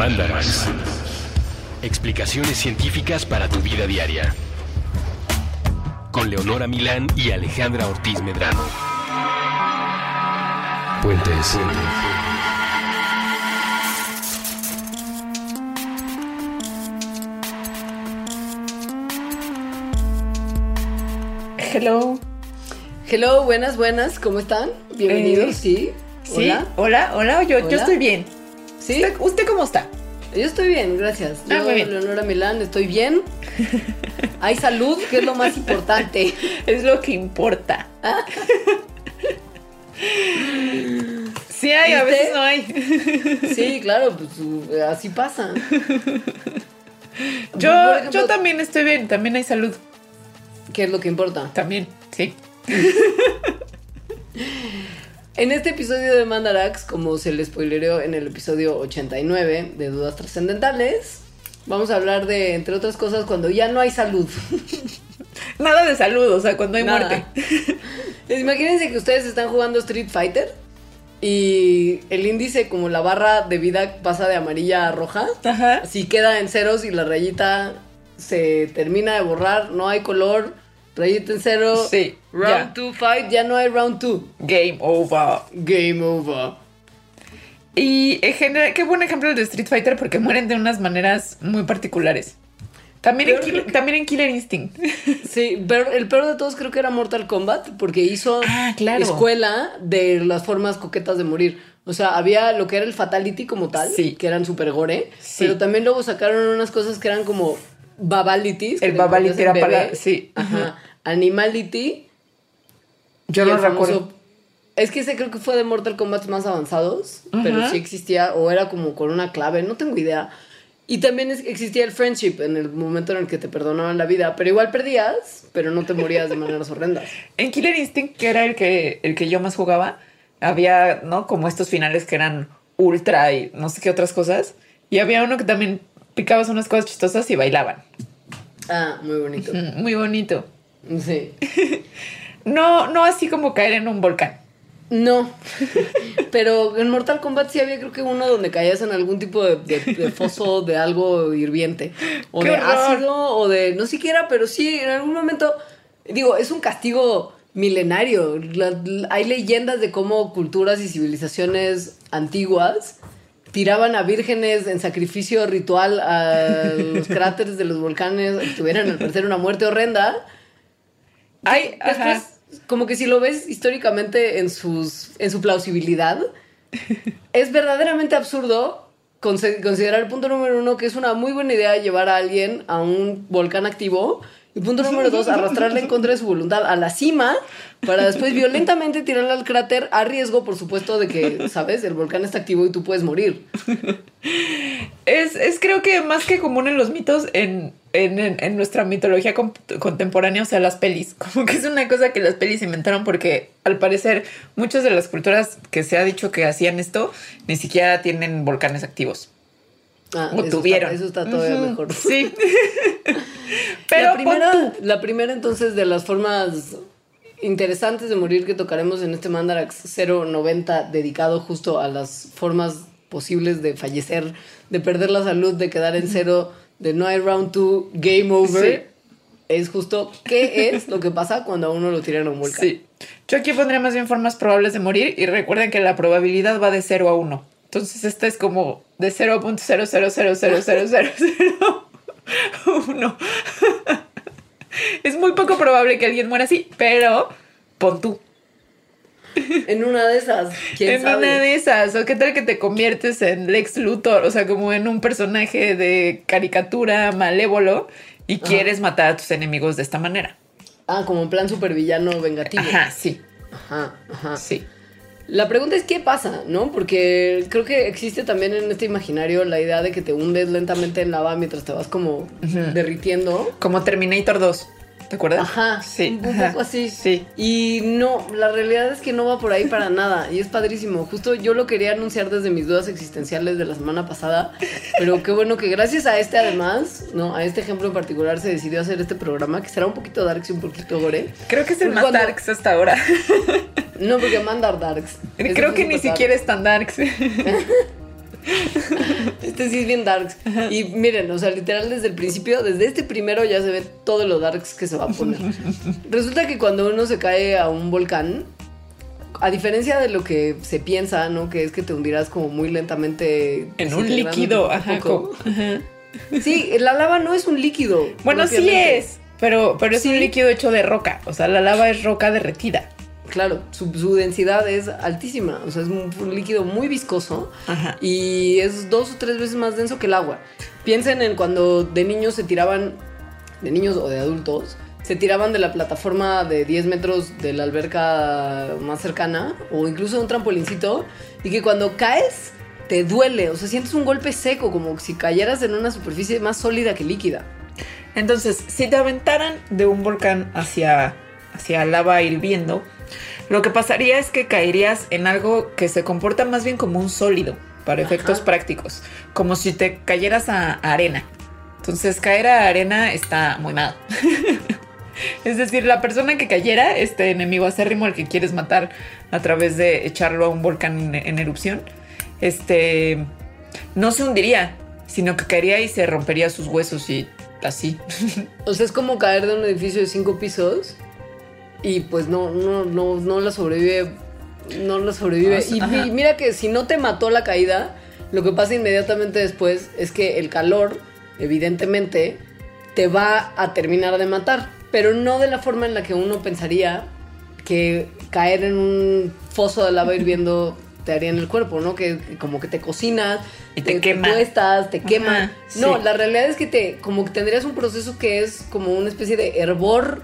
Mandarax. Explicaciones científicas para tu vida diaria. Con Leonora Milán y Alejandra Ortiz Medrano. Puentes. Hello. Hello, buenas, buenas, ¿cómo están? Bienvenidos, Eh, sí. Sí, Hola. hola, hola, yo, yo Hola. estoy bien. ¿Sí? ¿Usted, usted cómo está? Yo estoy bien, gracias. Ah, Yo, muy bien. Leonora Milán, estoy bien. Hay salud, que es lo más importante. Es lo que importa. sí hay, a veces no hay. Sí, claro, pues así pasa. Yo, ejemplo- yo también estoy bien, también hay salud. ¿Qué es lo que importa? También, sí. En este episodio de Mandarax, como se le spoilereó en el episodio 89 de Dudas Trascendentales, vamos a hablar de, entre otras cosas, cuando ya no hay salud. Nada de salud, o sea, cuando hay Nada. muerte. Imagínense que ustedes están jugando Street Fighter y el índice, como la barra de vida pasa de amarilla a roja, Ajá. así queda en ceros y la rayita se termina de borrar, no hay color, rayita en cero. Sí, Round. 2 fight, ya no hay round 2. Game over. Game over. Y en general, qué buen ejemplo el de Street Fighter porque mueren de unas maneras muy particulares. También, en, Kill- que- también en Killer Instinct. Sí, pero el peor de todos creo que era Mortal Kombat porque hizo Ah, claro. escuela de las formas coquetas de morir. O sea, había lo que era el Fatality como tal, Sí. que eran super gore, Sí. pero también luego sacaron unas cosas que eran como Babalities. que El en era para- sí. Ajá. Animality. Yo no famoso- recuerdo. Es que ese creo que fue de Mortal Kombat más avanzados, pero sí existía, o era como con una clave, no tengo idea. Y también es- existía el friendship en el momento en el que te perdonaban la vida, pero igual perdías, pero no te morías de maneras horrendas. En Killer Instinct, que era el que, el que yo más jugaba, había, ¿no? Como estos finales que eran ultra y no sé qué otras cosas. Y había uno que también picabas unas cosas chistosas y bailaban. Ah, muy bonito. Muy bonito. Sí. No, no así como caer en un volcán. No, pero en Mortal Kombat sí había creo que uno donde caías en algún tipo de, de- de foso de algo hirviente. O ¡Qué de horror! ácido, o de no siquiera, pero sí, en algún momento, digo, es un castigo milenario. La- la- hay leyendas de cómo culturas y civilizaciones antiguas tiraban a vírgenes en sacrificio ritual a los cráteres de los volcanes tuvieran al parecer una muerte horrenda. Ay, Después, ajá. como que si lo ves históricamente en, sus, en su plausibilidad, es verdaderamente absurdo considerar punto número uno que es una muy buena idea llevar a alguien a un volcán activo y punto número dos, arrastrarle en contra de su voluntad a la cima para después violentamente tirarle al cráter a riesgo, por supuesto, de que, ¿sabes? El volcán está activo y tú puedes morir. Es, es creo que más que común en los mitos, en, en, en- nuestra mitología con- contemporánea, o sea, las pelis. Como que es una cosa que las pelis inventaron porque al parecer muchas de las culturas que se ha dicho que hacían esto ni siquiera tienen volcanes activos. Ah, O eso tuvieron. Está, eso está todavía Ujú, mejor. Sí. Pero la primera, la primera entonces de las formas interesantes de morir que tocaremos en este Mandarax 090 dedicado justo a las formas posibles de fallecer, de perder la salud, de quedar en cero, de no hay round 2, game over. Es justo qué es lo que pasa cuando a uno lo tiran a un volcán. Sí. Yo aquí pondría más bien formas probables de morir y recuerden que la probabilidad va de 0 a 1. Entonces esta es como de 0.000000001. es muy poco probable que alguien muera así, pero pon tú. En una de esas, quién En sabe. una de esas, o qué tal que te conviertes en Lex Luthor, o sea, como en un personaje de caricatura malévolo y quieres matar a tus enemigos de esta manera. Ah, como en plan supervillano vengativo. Ajá, sí, Ajá, ajá. sí. La pregunta es qué pasa, ¿no? Porque creo que existe también en este imaginario la idea de que te hundes lentamente en lava mientras te vas como derritiendo. Como Terminator 2. ¿Te acuerdas? Ajá, Sí. un ajá, poco así. Sí. Y no, la realidad es que no va por ahí para nada. Y es padrísimo. Justo yo lo quería anunciar desde mis dudas existenciales de la semana pasada. Pero qué bueno que gracias a este, además, ¿no? A este ejemplo en particular se decidió hacer este programa, que será un poquito darks y un poquito gore. Creo que es el Porque más cuando- darks hasta ahora. No, porque mandar darks. Creo que ni siquiera es tan darks. Este sí es bien darks. Y miren, o sea, literal desde el principio, desde este primero ya se ve todo lo darks que se va a poner. Resulta que cuando uno se cae a un volcán, a diferencia de lo que se piensa, ¿no? Que es que te hundirás como muy lentamente. En un líquido, ajá, poco. ajá. Sí, la lava no es un líquido. Bueno, sí es, pero, pero es Sí. un líquido hecho de roca. O sea, la lava es roca derretida. Claro, su, su densidad es altísima. O sea, es un, un líquido muy viscoso. Ajá. y es dos o tres veces más denso que el agua. Piensen en cuando de niños se tiraban, de niños o de adultos, se tiraban de la plataforma de 10 metros de la alberca más cercana o incluso de un trampolincito y que cuando caes te duele, o sea, sientes un golpe seco como si cayeras en una superficie más sólida que líquida. Entonces, si te aventaran de un volcán hacia, hacia lava hirviendo, lo que pasaría es que caerías en algo que se comporta más bien como un sólido, para Ajá. efectos prácticos, como si te cayeras a, a arena. Entonces, caer a arena está muy mal. es decir, la persona que cayera, este enemigo acérrimo al que quieres matar a través de echarlo a un volcán en, en erupción, este no se hundiría, sino que caería y se rompería sus huesos y así. O sea, es como caer de un edificio de cinco pisos y pues no, no, no, no la sobrevive. No la sobrevive. Sea, y, mira que si no te mató la caída, lo que pasa inmediatamente después es que el calor, evidentemente, te va a terminar de matar. Pero no de la forma en la que uno pensaría que caer en un foso de lava hirviendo te haría en el cuerpo, ¿no? Que, que como que te cocinas Y te quema. tuestas, te Ajá, quema. No, sí. la realidad es que te, como que tendrías un proceso que es como una especie de hervor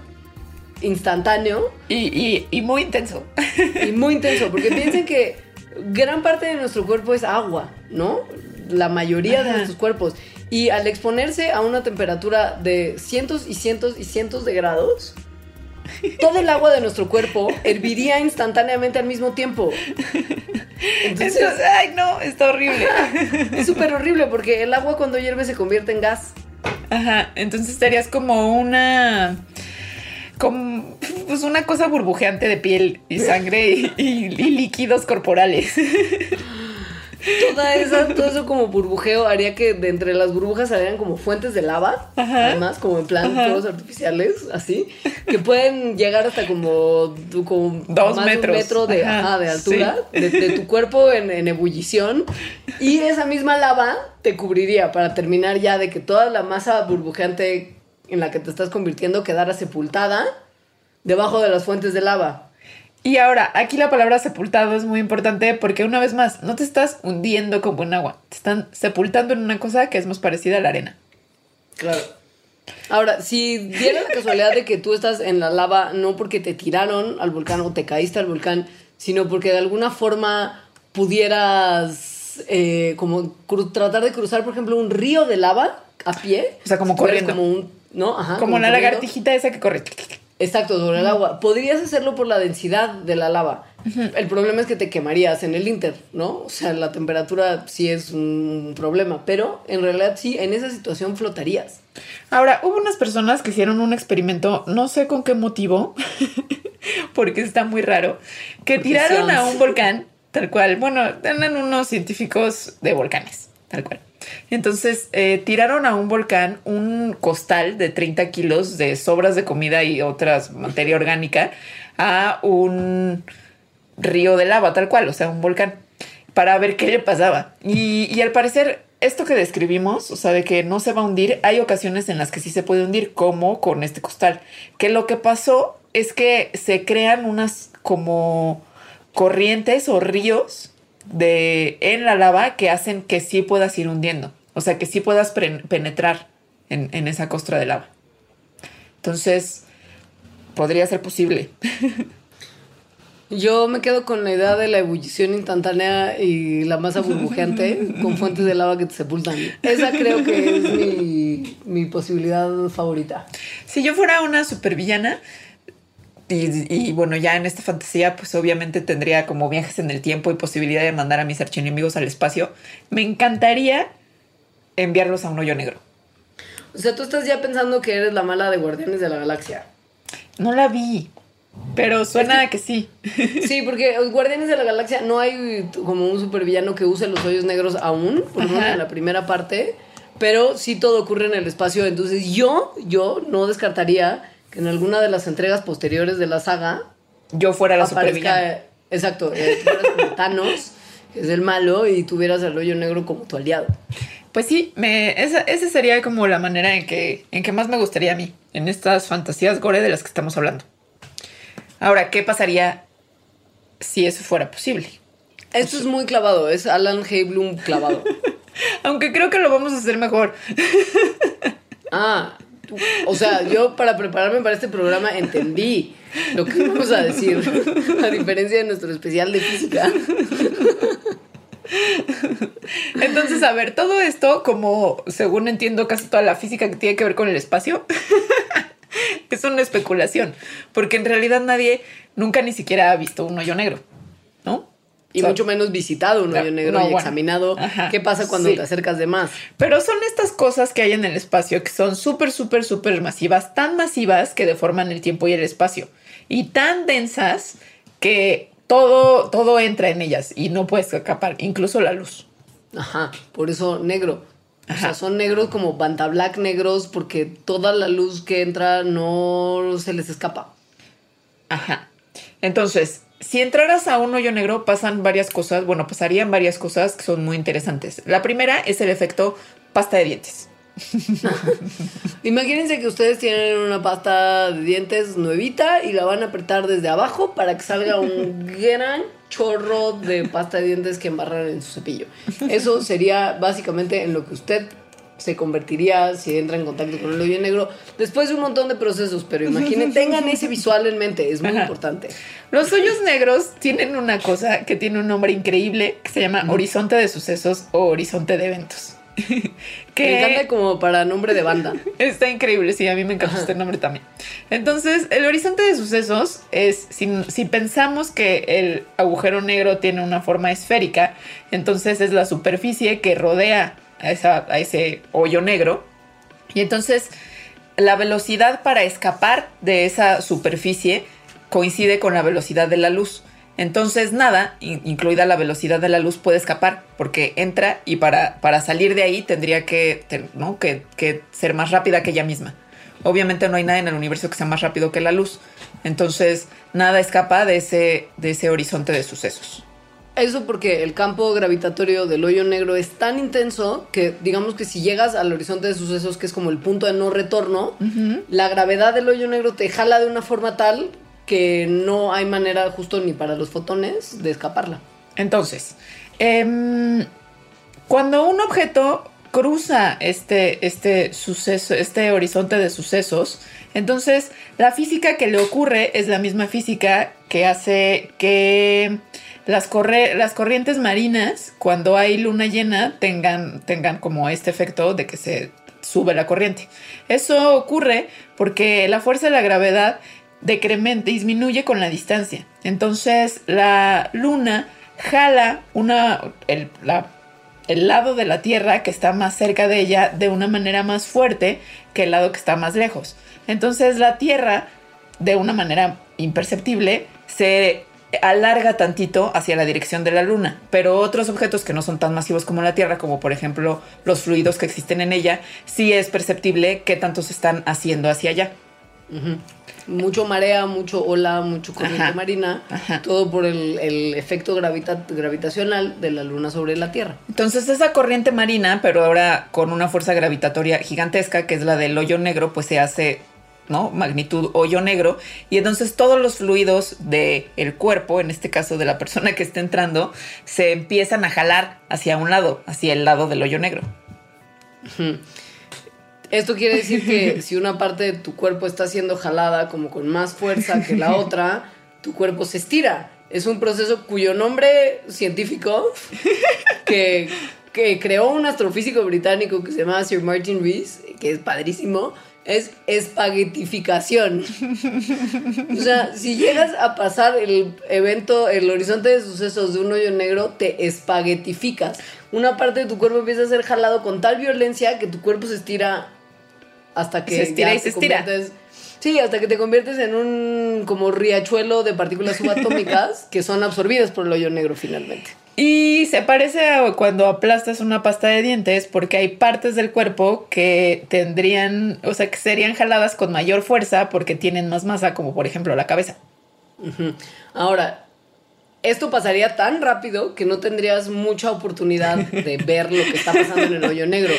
instantáneo Y, y- y muy intenso. y muy intenso, porque piensen que gran parte de nuestro cuerpo es agua, ¿no? La mayoría de Ajá. nuestros cuerpos. Y al exponerse a una temperatura de cientos y cientos y cientos de grados, todo el agua de nuestro cuerpo herviría instantáneamente al mismo tiempo. Entonces, Entonces, ay, no, está horrible. es súper horrible porque el agua cuando hierve se convierte en gas. Ajá, entonces estarías como una. Como pues una cosa burbujeante de piel y sangre y, y- y líquidos corporales. Toda esa, todo eso como burbujeo haría que de entre las burbujas salieran como fuentes de lava, Ajá. además, como en plan fuegos artificiales, así, que pueden llegar hasta como, como Dos más de un metros. metro de, altura, de, de tu cuerpo en, en ebullición, y esa misma lava te cubriría para terminar ya de que toda la masa burbujeante en la que te estás convirtiendo quedara sepultada debajo de las fuentes de lava. Y ahora, aquí la palabra sepultado es muy importante porque una vez más, no te estás hundiendo como en agua, te están sepultando en una cosa que es más parecida a la arena. Claro. Ahora, si diera la casualidad de que tú estás en la lava no porque te tiraron al volcán o te caíste al volcán, sino porque de alguna forma pudieras eh, como tratar de cruzar, por ejemplo, un río de lava a pie. O sea, como Si corriendo. Como un, ¿no? Ajá, como la lagartijita esa que corre. Exacto, sobre el agua. Podrías hacerlo por la densidad de la lava. El problema es que te quemarías en el Inter, ¿no? O sea, la temperatura sí es un problema, pero en realidad sí, en esa situación flotarías. Ahora, hubo unas personas que hicieron un experimento, no sé con qué motivo, porque está muy raro, que Porque tiraron a un volcán, tal cual. Bueno, eran unos científicos de volcanes, tal cual. Entonces, eh, tiraron a un volcán un costal de 30 kilos de sobras de comida y otras materia orgánica a un río de lava, tal cual, o sea, un volcán, para ver qué le pasaba. Y, y al parecer, esto que describimos, o sea, de que no se va a hundir, hay ocasiones en las que sí se puede hundir, como con este costal. Que lo que pasó es que se crean unas como corrientes o ríos de en la lava que hacen que sí puedas ir hundiendo. O sea, que sí puedas penetrar en, en esa costra de lava. Entonces, podría ser posible. Yo me quedo con la idea de la ebullición instantánea y la masa burbujeante con fuentes de lava que te sepultan. Esa creo que es mi, mi posibilidad favorita. Si yo fuera una supervillana, y, y bueno, ya en esta fantasía, pues obviamente tendría como viajes en el tiempo y posibilidad de mandar a mis archienemigos al espacio, me encantaría enviarlos a un hoyo negro. O sea, tú estás ya pensando que eres la mala de Guardianes de la Galaxia. No la vi. Pero suena a que sí. Sí, porque Guardianes de la Galaxia no hay como un supervillano que use los hoyos negros aún, por lo menos Ajá. en la primera parte, pero sí todo ocurre en el espacio. Entonces yo, yo no descartaría que en alguna de las entregas posteriores de la saga Yo fuera la supervillana. exacto, eh, tú fueras como Thanos, que es el malo, y tuvieras al hoyo negro como tu aliado. Pues sí, me, esa, esa sería como la manera en que, en que más me gustaría a mí, en estas fantasías gore de las que estamos hablando. Ahora, ¿qué pasaría si eso fuera posible? Esto es muy clavado, es Alan Bloom clavado. Aunque creo que lo vamos a hacer mejor. Ah, o sea, yo para prepararme para este programa entendí lo que vamos a decir, a diferencia de nuestro especial de física. Entonces, a ver, todo esto, como según entiendo casi toda la física que tiene que ver con el espacio, es una especulación, porque en realidad nadie nunca ni siquiera ha visto un hoyo negro, ¿no? Y O sea, mucho menos visitado un hoyo negro no, y bueno. examinado Ajá, qué pasa cuando sí. te acercas de más. Pero son estas cosas que hay en el espacio que son súper, súper, súper masivas, tan masivas que deforman el tiempo y el espacio, y tan densas que todo, todo entra en ellas y no puedes escapar, incluso la luz. Ajá, por eso negro. O sea, Ajá. son negros como Banta Black negros porque toda la luz que entra no se les escapa. Ajá. Entonces, si entraras a un hoyo negro, pasan varias cosas. Bueno, pasarían varias cosas que son muy interesantes. La primera es el efecto pasta de dientes. Imagínense que ustedes tienen una pasta de dientes nuevita y la van a apretar desde abajo para que salga un gran chorro de pasta de dientes que embarrar en su cepillo. Eso sería básicamente en lo que usted se convertiría si entra en contacto con el hoyo negro después de un montón de procesos, pero imaginen, tengan ese visual en mente, es muy Ajá. importante. Los hoyos negros tienen una cosa que tiene un nombre increíble que se llama horizonte de sucesos o horizonte de eventos. Me encanta como para nombre de banda. Está increíble, sí, a mí me encanta este nombre también. Entonces, el horizonte de sucesos es, si, si pensamos que el agujero negro tiene una forma esférica, entonces es la superficie que rodea a, ese hoyo negro. Y entonces, la velocidad para escapar de esa superficie coincide con la velocidad de la luz. Entonces nada, in- incluida la velocidad de la luz, puede escapar porque entra y para, para salir de ahí tendría que, ¿no? que, que ser más rápida que ella misma. Obviamente no hay nada en el universo que sea más rápido que la luz. Entonces nada escapa de ese, de ese horizonte de sucesos. Eso porque el campo gravitatorio del hoyo negro es tan intenso que digamos que si llegas al horizonte de sucesos, que es como el punto de no retorno, la gravedad del hoyo negro te jala de una forma tal que no hay manera justo ni para los fotones de escaparla. Entonces, em, cuando un objeto cruza este, este suceso, este horizonte de sucesos, entonces la física que le ocurre es la misma física que hace que las, corre- las corrientes marinas, cuando hay luna llena, tengan, tengan como este efecto de que se sube la corriente. Eso ocurre porque la fuerza de la gravedad decrementa, disminuye con la distancia. Entonces la luna jala una, el lado de la Tierra que está más cerca de ella de una manera más fuerte que el lado que está más lejos. Entonces la Tierra, de una manera imperceptible, se alarga tantito hacia la dirección de la Luna, pero otros objetos que no son tan masivos como la Tierra, como por ejemplo los fluidos que existen en ella, sí es perceptible que tanto se están haciendo hacia allá. Mucho marea, mucho ola, mucho corriente Ajá. marina, Ajá. todo por el, el efecto gravita- gravitacional de la luna sobre la Tierra. Entonces esa corriente marina, pero ahora con una fuerza gravitatoria gigantesca, que es la del hoyo negro, pues se hace, ¿no? Magnitud hoyo negro. Y entonces todos los fluidos del cuerpo, en este caso de la persona que está entrando, se empiezan a jalar hacia un lado, hacia el lado del hoyo negro. Esto quiere decir que si una parte de tu cuerpo está siendo jalada como con más fuerza que la otra, tu cuerpo se estira. Es un proceso cuyo nombre científico que, que creó un astrofísico británico que se llama Sir Martin Rees, que es padrísimo, es espaguetificación. O sea, si llegas a pasar el evento, el horizonte de sucesos de un hoyo negro, te espaguetificas. Una parte de tu cuerpo empieza a ser jalado con tal violencia que tu cuerpo se estira hasta que Se estira ya y se estira. Sí, hasta que te conviertes en un como riachuelo de partículas subatómicas que son absorbidas por el hoyo negro finalmente. Y se parece a cuando aplastas una pasta de dientes porque hay partes del cuerpo que tendrían, o sea, que serían jaladas con mayor fuerza porque tienen más masa, como por ejemplo la cabeza. Ahora, esto pasaría tan rápido que no tendrías mucha oportunidad de ver lo que está pasando en el hoyo negro,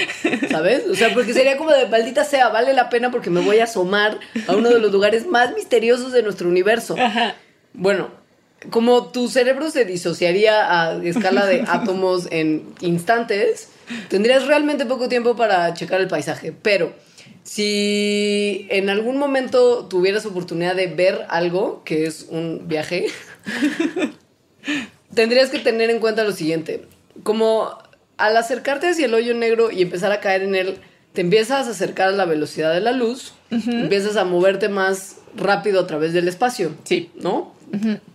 ¿sabes? O sea, porque sería como de maldita sea, vale la pena porque me voy a asomar a uno de los lugares más misteriosos de nuestro universo. Ajá. Bueno, como tu cerebro se disociaría a escala de átomos en instantes, tendrías realmente poco tiempo para checar el paisaje. Pero si en algún momento tuvieras oportunidad de ver algo, que es un viaje, tendrías que tener en cuenta lo siguiente. Como al acercarte hacia el hoyo negro y empezar a caer en él, te empiezas a acercar a la velocidad de la luz, empiezas a moverte más rápido a través del espacio. Sí. ¿no?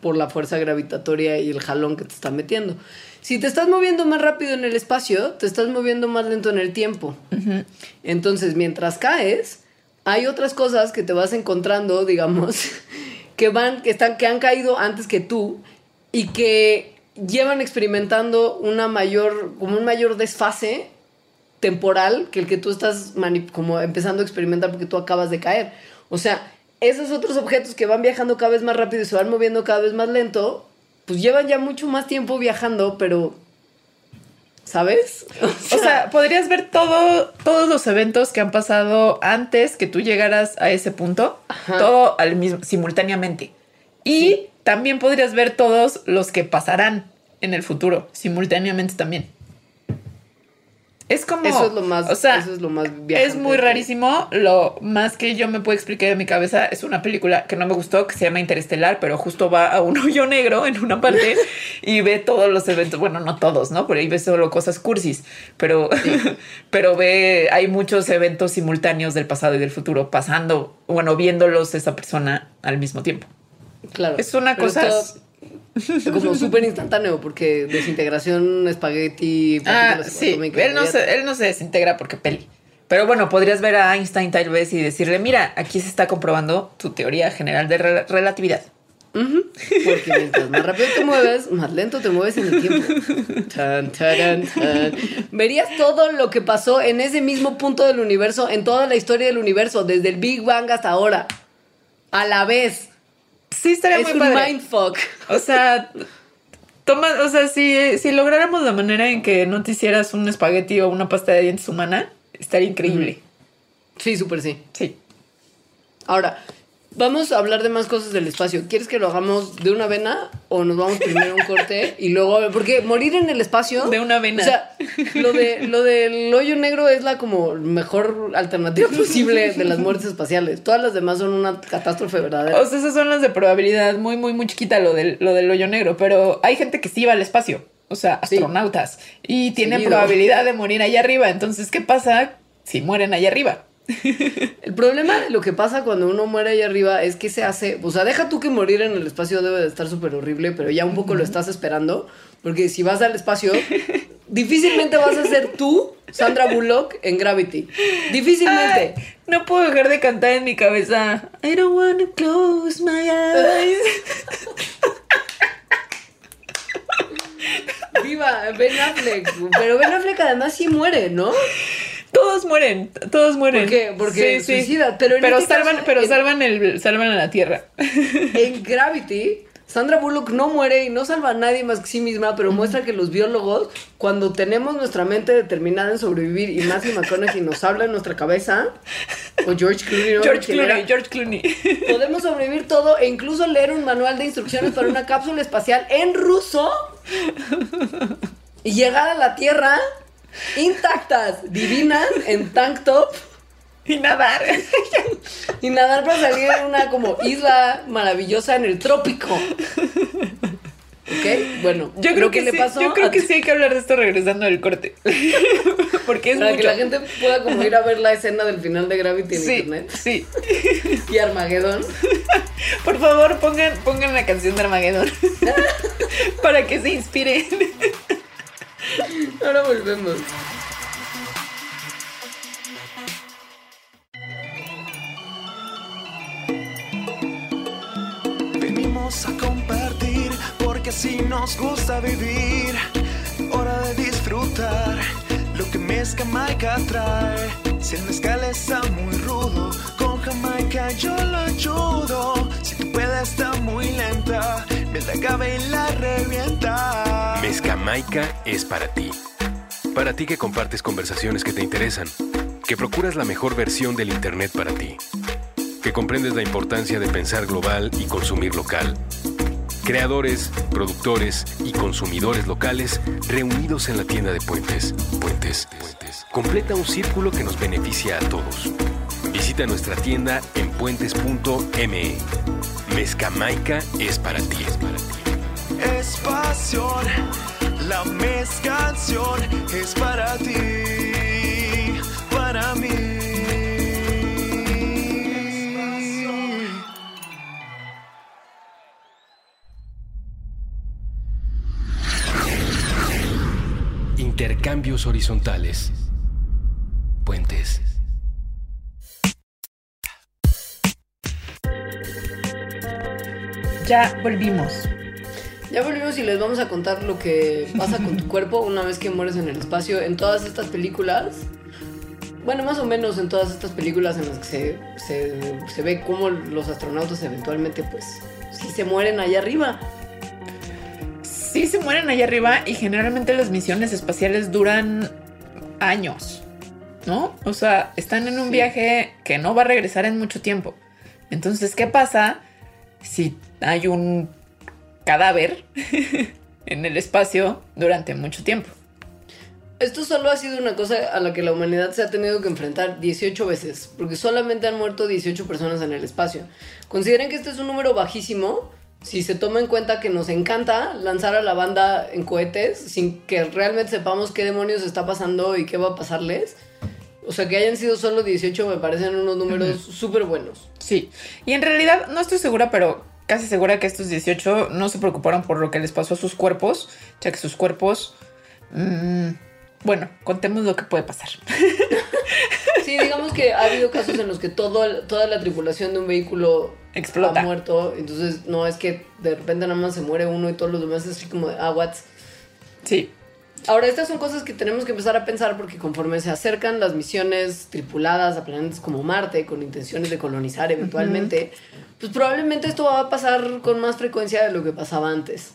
Por la fuerza gravitatoria y el jalón que te está metiendo. Si te estás moviendo más rápido en el espacio, te estás moviendo más lento en el tiempo. Entonces, mientras caes, hay otras cosas que te vas encontrando, digamos, que van, que están, que han caído antes que tú y que llevan experimentando una mayor, como un mayor desfase temporal que el que tú estás como empezando a experimentar porque tú acabas de caer. O sea, esos otros objetos que van viajando cada vez más rápido y se van moviendo cada vez más lento, pues llevan ya mucho más tiempo viajando, pero ¿sabes? O sea, podrías ver todo, todos los eventos que han pasado antes que tú llegaras a ese punto, Ajá. todo al mismo, simultáneamente. Y también podrías ver todos los que pasarán en el futuro, simultáneamente también. Es como. eso es lo más, O sea, eso es lo más es viajante muy rarísimo. Lo más que yo me puedo explicar de mi cabeza es una película que no me gustó, que se llama Interestelar, pero justo va a un hoyo negro en una parte y ve todos los eventos. Bueno, no todos, ¿no? Por ahí ve solo cosas cursis, pero, pero ve, hay muchos eventos simultáneos del pasado y del futuro pasando, bueno, viéndolos esa persona al mismo tiempo. Claro. Es una cosa- esto- como súper instantáneo, porque desintegración, espagueti, Ah, sí, él no, se, él no se desintegra porque peli. Pero bueno, podrías ver a Einstein tal vez y decirle, mira, aquí se está comprobando tu teoría general de rel- relatividad. Porque mientras más rápido te mueves, más lento te mueves en el tiempo. Tan, taran, tan. Verías todo lo que pasó en ese mismo punto del universo, en toda la historia del universo, desde el Big Bang hasta ahora. A la vez. Sí, estaría Es muy un padre. mindfuck. O sea, toma, o sea, si, si lográramos la manera en que no te hicieras un espagueti o una pasta de dientes humana, estaría increíble. Sí, súper sí. Sí. Ahora, vamos a hablar de más cosas del espacio. ¿Quieres que lo hagamos de una vena o nos vamos primero a un corte y luego porque morir en el espacio De una vena. O sea, lo de lo del hoyo negro es la como mejor alternativa posible de las muertes espaciales. Todas las demás son una catástrofe verdadera. O sea, esas son las de probabilidad muy, muy, muy chiquita, lo del, lo del hoyo negro. Pero hay gente que sí va al espacio. O sea, Sí. astronautas. Y tienen Seguido. probabilidad de morir allá arriba. Entonces, ¿qué pasa si mueren allá arriba? El problema de lo que pasa cuando uno muere ahí arriba es que se hace, o sea, deja tú que morir en el espacio debe de estar súper horrible, pero ya un poco lo estás esperando, porque si vas al espacio, difícilmente vas a ser tú, Sandra Bullock, en Gravity. Difícilmente. Ay, no puedo dejar de cantar en mi cabeza. I don't wanna close my eyes. Viva Ben Affleck. Pero Ben Affleck además sí muere, ¿no? Todos mueren, todos mueren. ¿Por qué? Porque suicida, pero en este salvan, caso, pero en- salvan el, salvan a la tierra. En Gravity, Sandra Bullock no muere y no salva a nadie más que sí misma, pero muestra que los biólogos, cuando tenemos nuestra mente determinada en sobrevivir y Matthew McConaughey nos habla en nuestra cabeza, o George Clooney, ¿no? George ¿Quién Clooney, era? George Clooney. podemos sobrevivir todo e incluso leer un manual de instrucciones para una cápsula espacial en ruso y llegar a la Tierra intactas, divinas, en tank top. y nadar. Y nadar para salir en una como isla maravillosa en el trópico. ¿Ok? Bueno, Yo creo lo que, le sí, pasó yo creo que sí hay que hablar de esto regresando del corte. Porque es para mucho. que la gente pueda como ir a ver la escena del final de Gravity en Sí, internet. sí. Y Armagedón. Por favor, pongan, pongan la canción de Armagedón. Para que se inspiren. Ahora volvemos. Venimos a compartir porque si nos gusta vivir. Hora de disfrutar lo que Mez Jamaica trae. Si el mezcal está muy rudo, con Jamaica yo lo ayudo. Si tu peda está muy lenta cabe y la. Mezcamaica es para ti. Para ti que compartes conversaciones que te interesan, que procuras la mejor versión del Internet para ti, que comprendes la importancia de pensar global y consumir local. Creadores, productores y consumidores locales reunidos en la tienda de Puentes. Puentes. Puentes. Completa un círculo que nos beneficia a todos. Visita nuestra tienda en puentes.me. Mezcamaica es para ti. Es para ti. Es pasión, la mezcanción es para ti, para mí. Intercambios horizontales. Ya volvimos. Ya volvimos y les vamos a contar lo que pasa con tu cuerpo una vez que mueres en el espacio en todas estas películas. Bueno, más o menos en todas estas películas en las que se, se, se ve cómo los astronautas eventualmente, pues, sí se mueren allá arriba. Sí se mueren allá arriba y generalmente las misiones espaciales duran años, ¿no? O sea, están en un Sí. viaje que no va a regresar en mucho tiempo. Entonces, ¿qué pasa si hay un cadáver en el espacio durante mucho tiempo? Esto solo ha sido una cosa a la que la humanidad se ha tenido que enfrentar 18 veces, porque solamente han muerto 18 personas en el espacio. Consideren que este es un número bajísimo si se toma en cuenta que nos encanta lanzar a la banda en cohetes sin que realmente sepamos qué demonios está pasando y qué va a pasarles. O sea, que hayan sido solo 18 me parecen unos números súper buenos. Sí. Y en realidad no estoy segura, pero casi segura que estos 18 no se preocuparon por lo que les pasó a sus cuerpos, ya que sus cuerpos... mm, bueno, contemos lo que puede pasar. Sí, digamos que ha habido casos en los que todo, toda la tripulación de un vehículo Explota. ha muerto. Entonces, no es que de repente nada más se muere uno y todos los demás es así como de, ah, what? Sí. Ahora, estas son cosas que tenemos que empezar a pensar porque conforme se acercan las misiones tripuladas a planetas como Marte con intenciones de colonizar eventualmente, pues probablemente esto va a pasar con más frecuencia de lo que pasaba antes.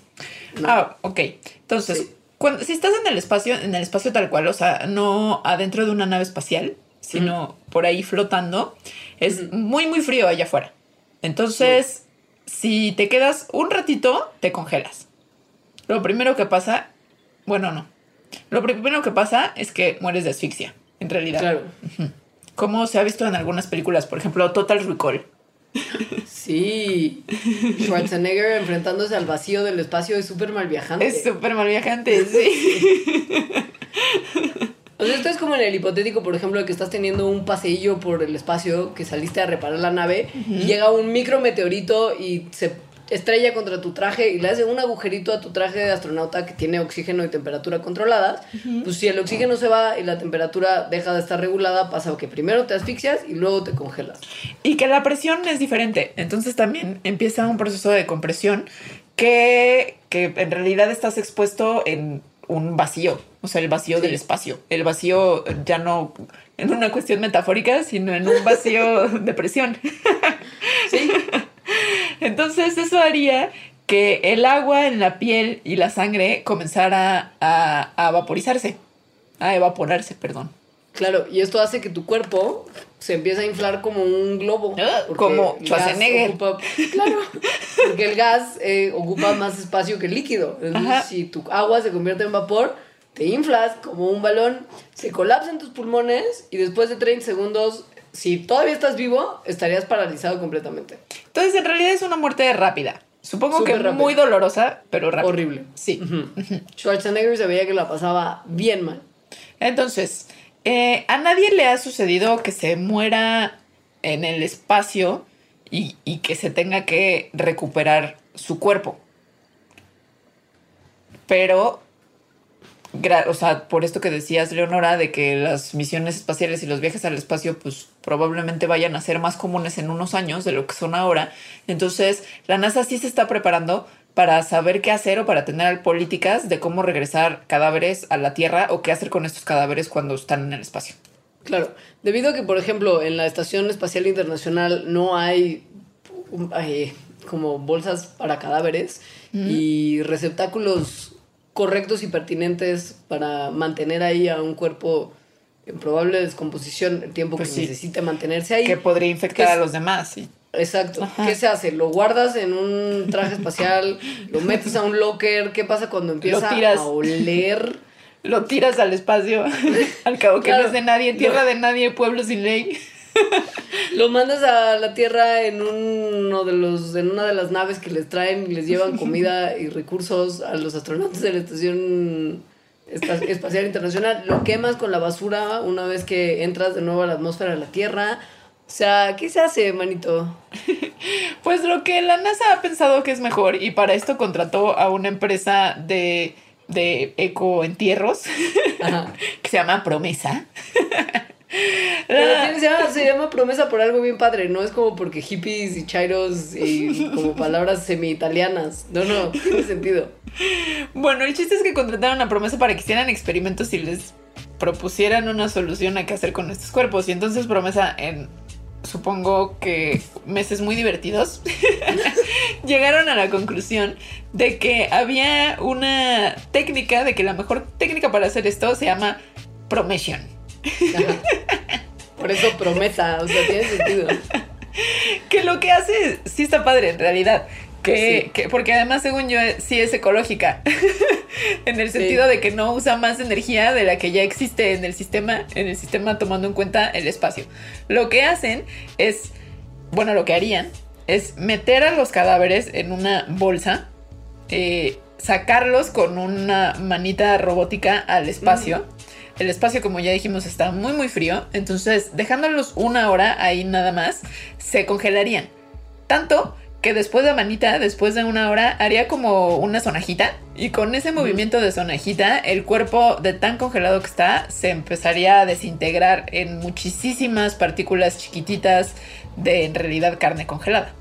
¿no? Ah, ok. Entonces, Sí. cuando, si estás en el espacio, en el espacio tal cual, o sea, no adentro de una nave espacial, sino por ahí flotando, es muy, muy frío allá afuera. Entonces, si te quedas un ratito, te congelas. Lo primero que pasa, bueno, no. Lo primero que pasa es que mueres de asfixia, en realidad. Claro. Como se ha visto en algunas películas, por ejemplo, Total Recall. Sí. Schwarzenegger enfrentándose al vacío del espacio es súper mal viajante. Es súper mal viajante, sí. O sea, esto es como en el hipotético, por ejemplo, de que estás teniendo un paseillo por el espacio, que saliste a reparar la nave, y llega un micrometeorito y se estrella contra tu traje y le hace un agujerito a tu traje de astronauta que tiene oxígeno y temperatura controladas. Pues si el oxígeno se va y la temperatura deja de estar regulada, pasa que primero te asfixias y luego te congelas. Y que la presión es diferente. Entonces también empieza un proceso de compresión que, que en realidad estás expuesto en un vacío. O sea, el vacío Sí. del espacio. El vacío ya no en una cuestión metafórica, sino en un vacío de presión. Sí, Entonces eso haría que el agua en la piel y la sangre comenzara a, a vaporizarse. A evaporarse, perdón. claro, y esto hace que tu cuerpo se empiece a inflar como un globo. Ah, como Schwarzenegger. ocupa- claro, porque el gas eh, ocupa más espacio que el líquido. Entonces, si tu agua se convierte en vapor, te inflas como un balón, se colapsan tus pulmones y después de 30 segundos, si todavía estás vivo, estarías paralizado completamente. Entonces en realidad es una muerte rápida. Supongo Súper que rápida. muy dolorosa, pero rápida. Horrible. Sí. Schwarzenegger se veía que la pasaba bien mal. Entonces, eh, a nadie le ha sucedido que se muera en el espacio y, y que se tenga que recuperar su cuerpo. Pero, o sea, por esto que decías, Leonora, de que las misiones espaciales y los viajes al espacio, pues probablemente vayan a ser más comunes en unos años de lo que son ahora. Entonces, la NASA sí se está preparando para saber qué hacer o para tener políticas de cómo regresar cadáveres a la Tierra o qué hacer con estos cadáveres cuando están en el espacio. Claro, debido a que, por ejemplo, en la Estación Espacial Internacional no hay, hay como bolsas para cadáveres y receptáculos correctos y pertinentes para mantener ahí a un cuerpo en probable descomposición el tiempo Pues que sí. necesite mantenerse ahí. Que podría infectar ¿Qué a los demás, sí. Exacto. Ajá. ¿Qué se hace? ¿Lo guardas en un traje espacial? ¿Lo metes a un locker? ¿Qué pasa cuando empieza a oler? Lo tiras al espacio, al cabo que Claro. no es de nadie, tierra de nadie, pueblo sin ley. Lo mandas a la Tierra en uno de los en una de las naves que les traen y les llevan comida y recursos a los astronautas de la Estación Esta- Espacial Internacional. Lo quemas con la basura una vez que entras de nuevo a la atmósfera de la Tierra. O sea, ¿qué se hace, manito? Pues lo que la NASA ha pensado que es mejor y para esto contrató a una empresa de, de ecoentierros que se llama Promesa. Pero tiene- se, llama, se llama promesa por algo bien padre, no es como porque hippies y chairos y como palabras semi-italianas. No, no, tiene sentido. Bueno, el chiste es que contrataron a Promesa para que hicieran experimentos y les propusieran una solución a qué hacer con estos cuerpos. Y entonces Promesa, en supongo que meses muy divertidos, llegaron a la conclusión de que había una técnica, de que la mejor técnica para hacer esto se llama Promesion. Ajá. Por eso promesa, o sea, tiene sentido. Que lo que hace sí está padre en realidad. Que, Sí. que- porque además, según yo, sí es ecológica. en el Sí. sentido de que no usa más energía de la que ya existe en el sistema, en el sistema tomando en cuenta el espacio. Lo que hacen es, bueno, lo que harían es meter a los cadáveres en una bolsa, eh, sacarlos con una manita robótica al espacio. El espacio, como ya dijimos, está muy muy frío. Entonces, dejándolos una hora ahí nada más, se congelarían. Tanto que después de manita, después de una hora, haría como una sonajita. Y con ese movimiento de sonajita, el cuerpo de tan congelado que está, se empezaría a desintegrar en muchísimas partículas chiquititas de en realidad carne congelada.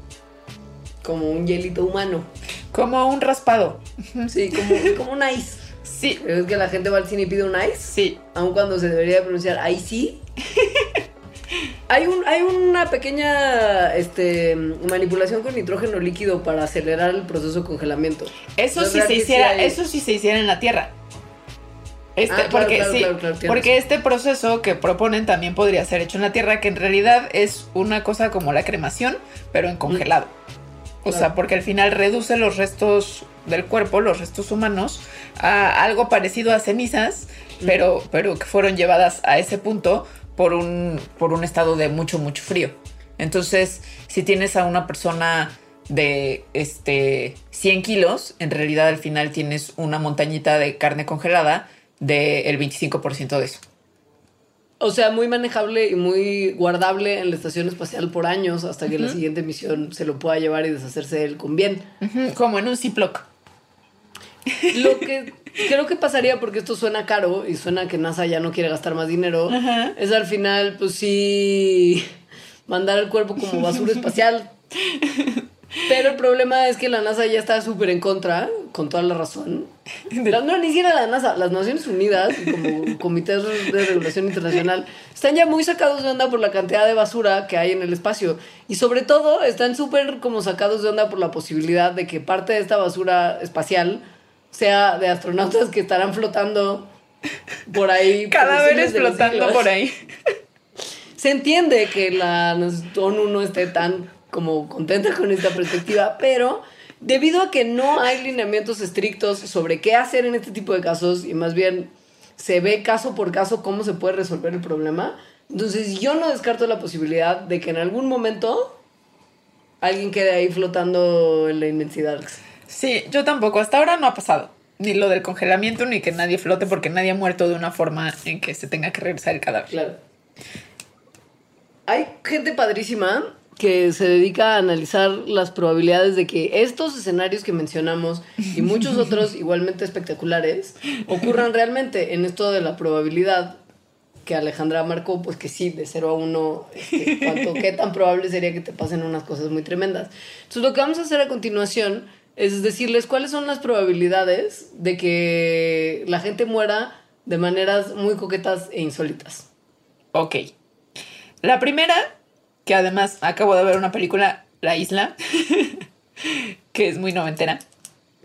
Como un hielito humano. Como un raspado. Sí, como, como un ice. Sí, Es que la gente va al cine y pide un ice, sí. aun cuando se debería pronunciar ahí sí. Hay, un, hay una pequeña este, manipulación con nitrógeno líquido para acelerar el proceso de congelamiento. Eso sí se sí hiciera, hay- eso sí se hiciera en la Tierra. Este, Ah, claro, porque claro, sí, claro, porque este proceso que proponen también podría ser hecho en la Tierra, que en realidad es una cosa como la cremación, pero en congelado. O Claro. sea, porque al final reduce los restos del cuerpo, los restos humanos, a algo parecido a cenizas, pero, pero que fueron llevadas a ese punto por un, por un estado de mucho, mucho frío. Entonces, si tienes a una persona de este 100 kilos, en realidad al final tienes una montañita de carne congelada del 25% de eso. O sea, muy manejable y muy guardable en la estación espacial por años hasta que la siguiente misión se lo pueda llevar y deshacerse de él con bien. Como en un Ziploc. Lo que creo que pasaría, porque esto suena caro y suena que NASA ya no quiere gastar más dinero, es al final, pues sí, mandar el cuerpo como basura espacial. Pero el problema es que la NASA ya está súper en contra, con toda la razón. La- no, ni siquiera la NASA, las Naciones Unidas, como comités de regulación internacional, están ya muy sacados de onda por la cantidad de basura que hay en el espacio. Y sobre todo, están súper como sacados de onda por la posibilidad de que parte de esta basura espacial sea de astronautas que estarán flotando por ahí. Cadáveres flotando por ahí. Se entiende que la ONU no esté tan como contenta con esta perspectiva, pero debido a que no hay lineamientos estrictos sobre qué hacer en este tipo de casos y más bien se ve caso por caso cómo se puede resolver el problema, entonces yo no descarto la posibilidad de que en algún momento alguien quede ahí flotando en la inmensidad. Sí, yo tampoco. Hasta ahora no ha pasado. Ni lo del congelamiento, ni que nadie flote, porque nadie ha muerto de una forma en que se tenga que regresar el cadáver. Claro. Hay gente padrísima que se dedica a analizar las probabilidades de que estos escenarios que mencionamos y muchos otros igualmente espectaculares ocurran realmente en esto de la probabilidad que Alejandra marcó, pues que sí, de 0 a 1, cuánto, qué tan probable sería que te pasen unas cosas muy tremendas. Entonces lo que vamos a hacer a continuación es decirles cuáles son las probabilidades de que la gente muera de maneras muy coquetas e insólitas. Ok. La primera, que además acabo de ver una película, La Isla, que es muy noventera.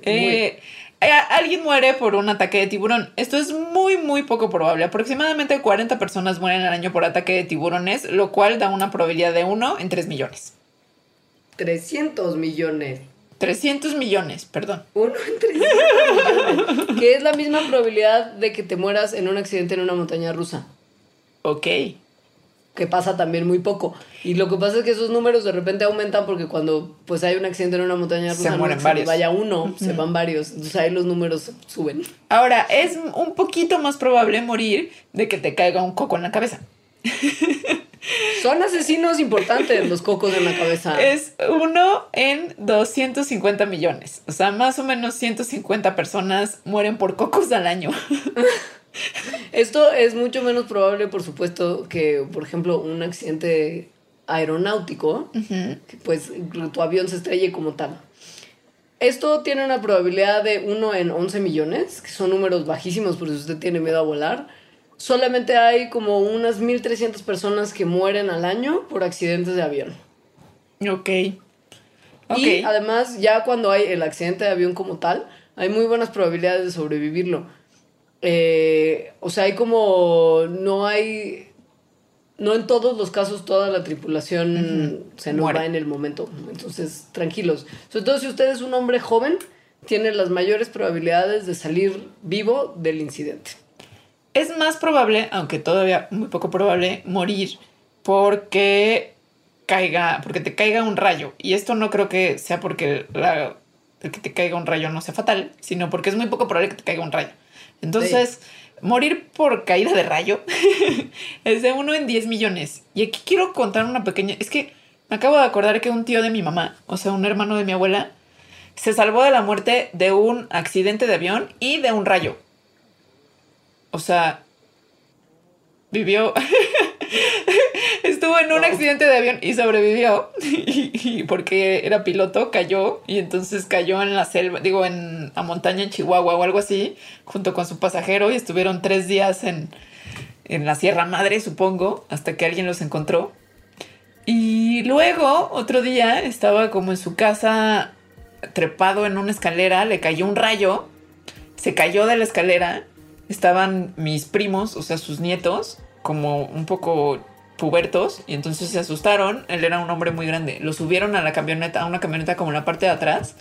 Eh, eh, alguien muere por un ataque de tiburón. Esto es muy, muy poco probable. Aproximadamente 40 personas mueren al año por ataque de tiburones, lo cual da una probabilidad de 1 en 3 millones. 300 millones. 300 millones, perdón. Uno en 300 millones. Que es la misma probabilidad de que te mueras en un accidente en una montaña rusa. Ok. Que pasa también muy poco. Y lo que pasa es que esos números de repente aumentan porque cuando pues hay un accidente en una montaña Se rusa no mueren que varios. vaya uno, se van varios. Entonces ahí los números suben. Ahora, es un poquito más probable morir de que te caiga un coco en la cabeza. Son asesinos importantes los cocos en la cabeza. Es uno en 250 millones. O sea, más o menos 150 personas mueren por cocos al año. Esto es mucho menos probable, por supuesto, que, por ejemplo, un accidente aeronáutico, que pues tu avión se estrelle como tal. Esto tiene una probabilidad de 1 en 11 millones, que son números bajísimos por si usted tiene miedo a volar. Solamente hay como unas 1.300 personas que mueren al año por accidentes de avión. Ok. Ok. Y además, ya cuando hay el accidente de avión como tal, hay muy buenas probabilidades de sobrevivirlo. Eh, o sea, hay como. No hay. No en todos los casos toda la tripulación se nos Muere. va en el momento. Entonces, tranquilos. Sobre todo si usted es un hombre joven, tiene las mayores probabilidades de salir vivo del incidente. Es más probable, aunque todavía muy poco probable, morir porque caiga, porque te caiga un rayo. Y esto no creo que sea porque la- el que te caiga un rayo no sea fatal, sino porque es muy poco probable que te caiga un rayo. Entonces, morir por caída de rayo es de uno en 10 millones. Y aquí quiero contar una pequeña. Es que me acabo de acordar que un tío de mi mamá, o sea, un hermano de mi abuela, se salvó de la muerte de un accidente de avión y de un rayo. O sea, vivió. Estuvo en un accidente de avión y sobrevivió. Y, y porque era piloto, cayó. Y entonces cayó en la selva, digo, en la montaña en Chihuahua o algo así, junto con su pasajero. Y estuvieron tres días en, en la Sierra Madre, supongo, hasta que alguien los encontró. Y luego, otro día, estaba como en su casa, trepado en una escalera, le cayó un rayo, se cayó de la escalera, estaban mis primos, o sea, sus nietos, como un poco pubertos, y entonces se asustaron, él era un hombre muy grande, lo subieron a la camioneta, a una camioneta como en la parte de atrás,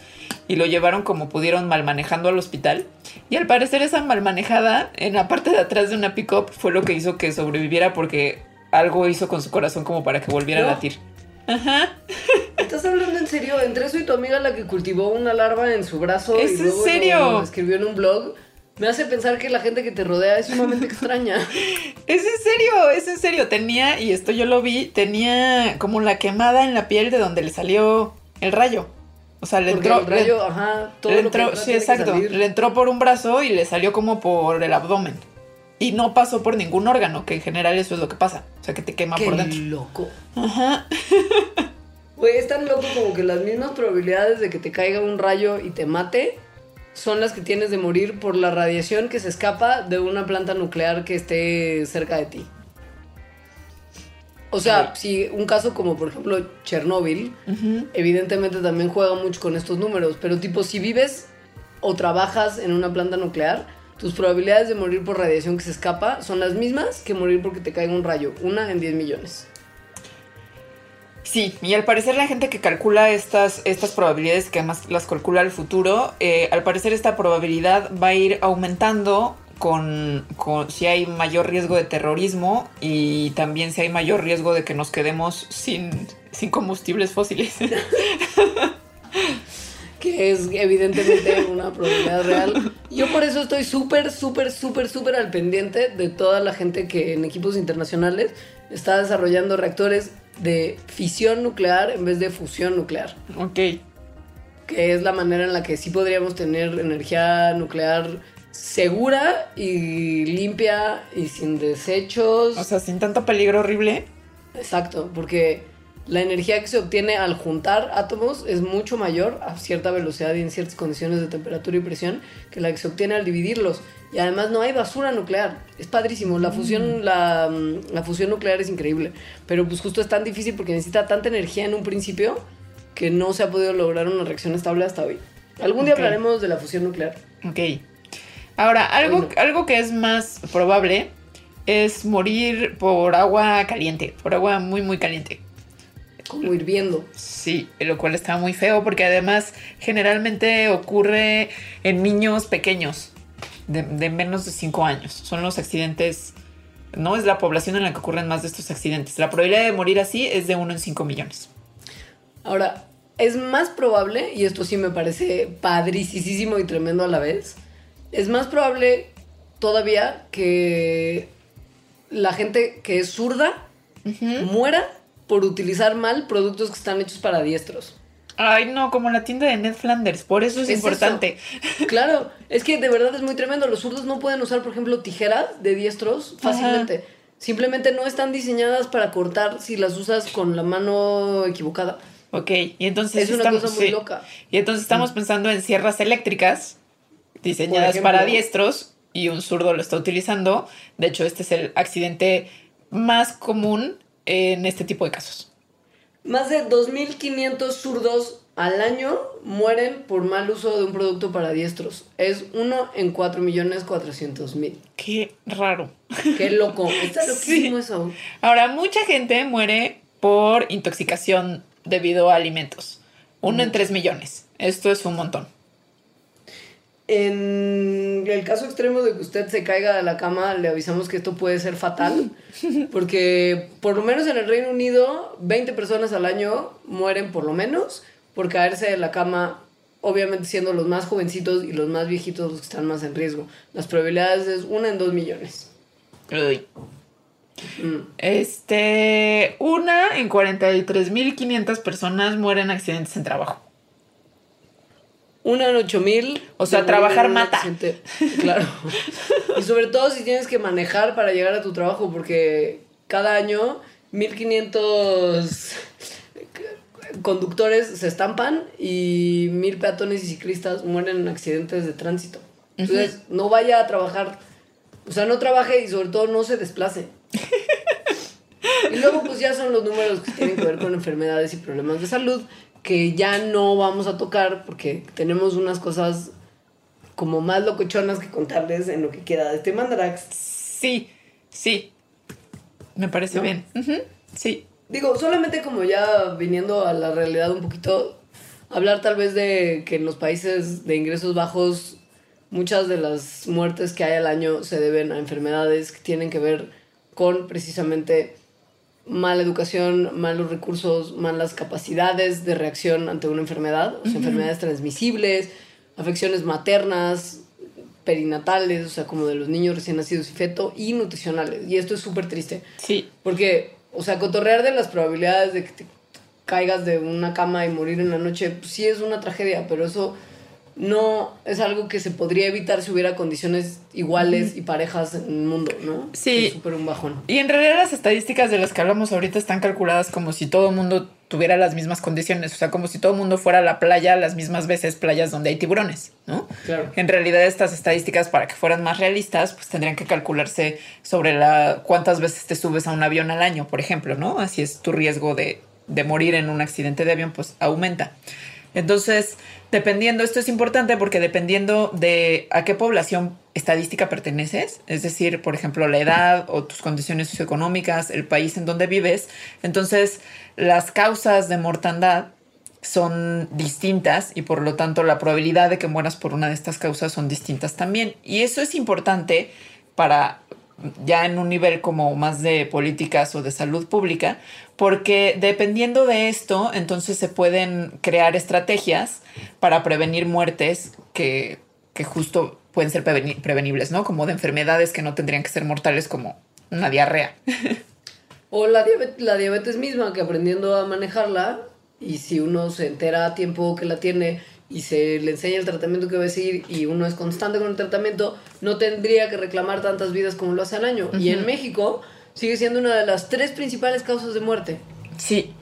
y lo llevaron como pudieron mal manejando al hospital, y al parecer esa mal manejada en la parte de atrás de una pickup fue lo que hizo que sobreviviera porque algo hizo con su corazón como para que volviera ¿No? a latir. Ajá. ¿Estás hablando en serio? Entre eso y tu amiga la que cultivó una larva en su brazo ¿Es y en luego serio? lo escribió en un blog, me hace pensar que la gente que te rodea es sumamente extraña. Es en serio, es en serio. Tenía, y esto yo lo vi, tenía como la quemada en la piel de donde le salió el rayo. O sea, le Porque entró. el rayo, le- ajá, todo le lo que entró, entra sí, que exacto. Le entró por un brazo y le salió como por el abdomen. Y no pasó por ningún órgano, que en general eso es lo que pasa. O sea, que te quema Qué por dentro. loco. Ajá. Güey, es tan loco como que las mismas probabilidades de que te caiga un rayo y te mate son las que tienes de morir por la radiación que se escapa de una planta nuclear que esté cerca de ti. O sea, si un caso como por ejemplo Chernóbil, evidentemente también juega mucho con estos números, pero tipo si vives o trabajas en una planta nuclear, tus probabilidades de morir por radiación que se escapa son las mismas que morir porque te caiga un rayo, una en 10 millones. Sí, y al parecer la gente que calcula estas, estas probabilidades, que además las calcula al futuro, eh, al parecer esta probabilidad va a ir aumentando con, con si hay mayor riesgo de terrorismo y también si hay mayor riesgo de que nos quedemos sin, sin combustibles fósiles. que es evidentemente una probabilidad real. Yo por eso estoy súper, súper, súper, súper al pendiente de toda la gente que en equipos internacionales está desarrollando reactores de fisión nuclear en vez de fusión nuclear, ok. que es la manera en la que sí podríamos tener energía nuclear segura y limpia y sin desechos. O sea, sin tanto peligro horrible. Exacto, porque la energía que se obtiene al juntar átomos es mucho mayor a cierta velocidad y en ciertas condiciones de temperatura y presión que la que se obtiene al dividirlos. Y además no hay basura nuclear. Es padrísimo. La fusión, la, mm, la fusión nuclear es increíble. Pero pues justo es tan difícil porque necesita tanta energía en un principio que no se ha podido lograr una reacción estable hasta hoy. Algún día hablaremos de la fusión nuclear. Ok. Ahora, algo, algo que es más probable es morir por agua caliente, por agua muy, muy caliente. Como hirviendo. Sí, lo cual está muy feo porque además generalmente ocurre en niños pequeños de, de menos de 5 años. Son los accidentes, no es la población en la que ocurren más de estos accidentes. La probabilidad de morir así es de 1 en 5 millones. Ahora, es más probable, y esto sí me parece padricísimo y tremendo a la vez, es más probable todavía que la gente que es zurda muera por utilizar mal productos que están hechos para diestros. Ay, no, como la tienda de Ned Flanders, por eso es, Es importante. Claro, es que de verdad es muy tremendo. Los zurdos no pueden usar, por ejemplo, tijeras de diestros fácilmente. Simplemente no están diseñadas para cortar si las usas con la mano equivocada. Ok, y entonces Es una estamos, cosa muy sí. loca. Y entonces estamos pensando en sierras eléctricas diseñadas para diestros y un zurdo lo está utilizando. De hecho, este es el accidente más común en este tipo de casos. Más de 2.500 zurdos al año mueren por mal uso de un producto para diestros. Es uno en 4.400.000. Qué raro. Qué loco. Está loquísimo eso. Ahora, mucha gente muere por intoxicación debido a alimentos. Uno en tres millones. Esto es un montón. En el caso extremo de que usted se caiga de la cama, le avisamos que esto puede ser fatal. Porque por lo menos en el Reino Unido, 20 personas al año mueren por lo menos por caerse de la cama, obviamente siendo los más jovencitos y los más viejitos los que están más en riesgo. Las probabilidades es una en dos millones. Uy. Mm. Este, una en 43.500 personas mueren en accidentes en trabajo. Una en ocho mil. O sea, trabajar mata. accidente. Claro. y sobre todo si tienes que manejar para llegar a tu trabajo, porque cada año 1500 conductores se estampan y mil peatones y ciclistas mueren en accidentes de tránsito. Entonces, no vaya a trabajar. O sea, no trabaje y sobre todo no se desplace. Y luego pues ya son los números que tienen que ver con enfermedades y problemas de salud que ya no vamos a tocar porque tenemos unas cosas como más locochonas que contarles en lo que queda de este Mandarax. Sí, sí. Me parece ¿No? bien. Sí. Digo, solamente como ya viniendo a la realidad un poquito, hablar tal vez de que en los países de ingresos bajos muchas de las muertes que hay al año se deben a enfermedades que tienen que ver con precisamente mala educación, malos recursos, malas capacidades de reacción ante una enfermedad, o sea, enfermedades transmisibles, afecciones maternas, perinatales, o sea, como de los niños recién nacidos y feto, y nutricionales. Y esto es súper triste. Sí. Porque, o sea, cotorrear de las probabilidades de que te caigas de una cama y morir en la noche, pues, sí es una tragedia, pero eso no es algo que se podría evitar si hubiera condiciones iguales y parejas en el mundo, ¿no? Sí. Es súper un bajón. Y en realidad las estadísticas de las que hablamos ahorita están calculadas como si todo el mundo tuviera las mismas condiciones, o sea, como si todo el mundo fuera a la playa las mismas veces, playas donde hay tiburones, ¿no? Claro. En realidad estas estadísticas para que fueran más realistas, pues tendrían que calcularse sobre la cuántas veces te subes a un avión al año, por ejemplo, ¿no? Así es tu riesgo de, de morir en un accidente de avión, pues aumenta. Entonces, dependiendo, esto es importante porque dependiendo de a qué población estadística perteneces, es decir, por ejemplo, la edad o tus condiciones socioeconómicas, el país en donde vives, entonces las causas de mortandad son distintas y por lo tanto la probabilidad de que mueras por una de estas causas son distintas también. Y eso es importante para ya en un nivel como más de políticas o de salud pública, porque dependiendo de esto, entonces se pueden crear estrategias para prevenir muertes que, que justo pueden ser preveni- prevenibles, ¿no? Como de enfermedades que no tendrían que ser mortales como una diarrea. O la diabetes, la diabetes misma, que aprendiendo a manejarla, y si uno se entera a tiempo que la tiene y se le enseña el tratamiento que va a seguir y uno es constante con el tratamiento, no tendría que reclamar tantas vidas como lo hace al año. Y en México sigue siendo una de las tres principales causas de muerte. Sí.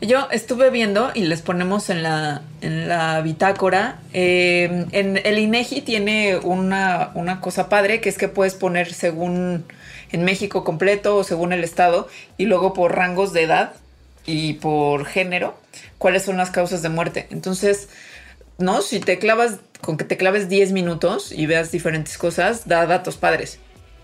Yo estuve viendo y les ponemos en la, en la bitácora. eh, en el INEGI tiene una, una cosa padre que es que puedes poner según en México completo o según el estado y luego por rangos de edad y por género cuáles son las causas de muerte. Entonces, no, si te clavas con que te claves 10 minutos y veas diferentes cosas, da datos padres.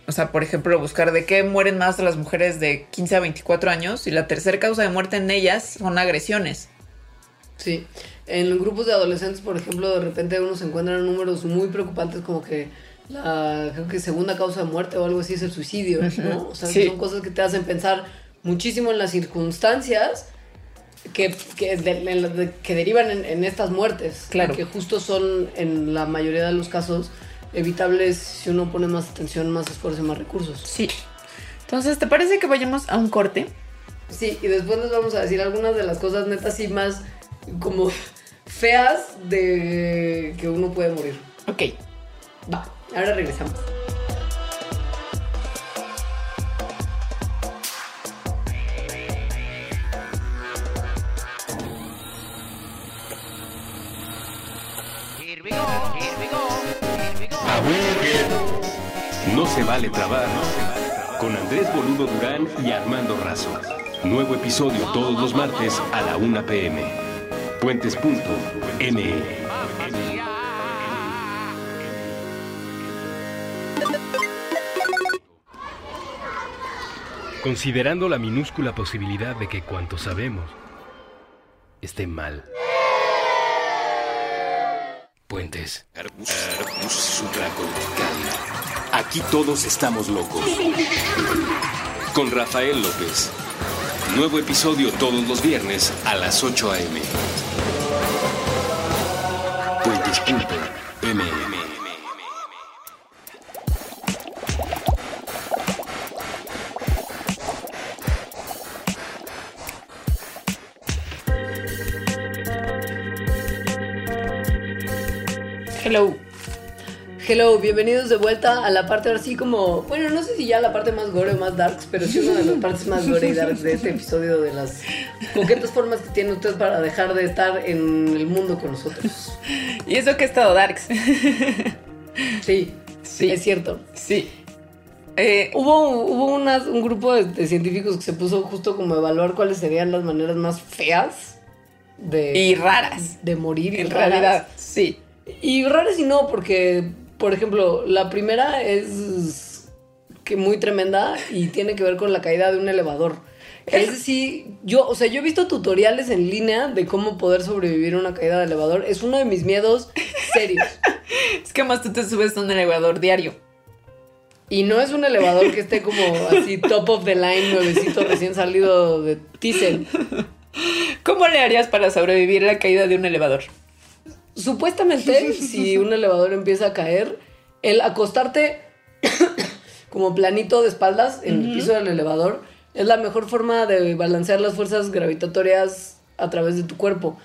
O sea, por ejemplo, buscar de qué mueren más las mujeres de 15 a 24 años y la tercera causa de muerte en ellas son agresiones. Sí. En grupos de adolescentes, por ejemplo, de repente uno se encuentra números muy preocupantes como que la creo que segunda causa de muerte o algo así es el suicidio, ¿no? O sea, Sí. son cosas que te hacen pensar muchísimo en las circunstancias que, que, de- en la- de- que derivan en, en estas muertes. Claro. Que justo son, en la mayoría de los casos, evitables si uno pone más atención, más esfuerzo y más recursos. Sí. Entonces, ¿te parece que vayamos a un corte? Sí, y después les vamos a decir algunas de las cosas netas y más como feas de que uno puede morir. Ok. Va, ahora regresamos. No se vale trabar. Con Andrés Boludo Durán y Armando Razo. Nuevo episodio todos los martes a la 1 pm. Puentes.me. Considerando la minúscula posibilidad de que cuanto sabemos esté mal. Puentes. Aquí todos estamos locos. Con Rafael López. Nuevo episodio todos los viernes a las 8 a.m. Puentes.me. Hello, bienvenidos de vuelta a la parte ahora sí como, bueno, no sé si ya la parte más gore o más darks, pero sí una de las partes más gore y darks de este episodio de las coquetas formas que tiene usted para dejar de estar en el mundo con nosotros. Y eso que he estado Darks. Sí, Sí. es cierto. sí. Eh, Hubo, hubo unas- un grupo de, de científicos que se puso justo como a evaluar cuáles serían las maneras más feas de, y raras. de morir. y En raras. realidad, sí. Y raras y no, porque, por ejemplo, la primera es que muy tremenda y tiene que ver con la caída de un elevador. Es sí, yo, o sea, yo he visto tutoriales en línea de cómo poder sobrevivir a una caída de elevador. Es uno de mis miedos serios. Es que más tú te subes a un elevador diario. Y no es un elevador que esté como así top of the line, nuevecito, recién salido de Thyssen. ¿Cómo le harías para sobrevivir a la caída de un elevador? Supuestamente, si un elevador empieza a caer, el acostarte como planito de espaldas en el piso del elevador es la mejor forma de balancear las fuerzas gravitatorias a través de tu cuerpo.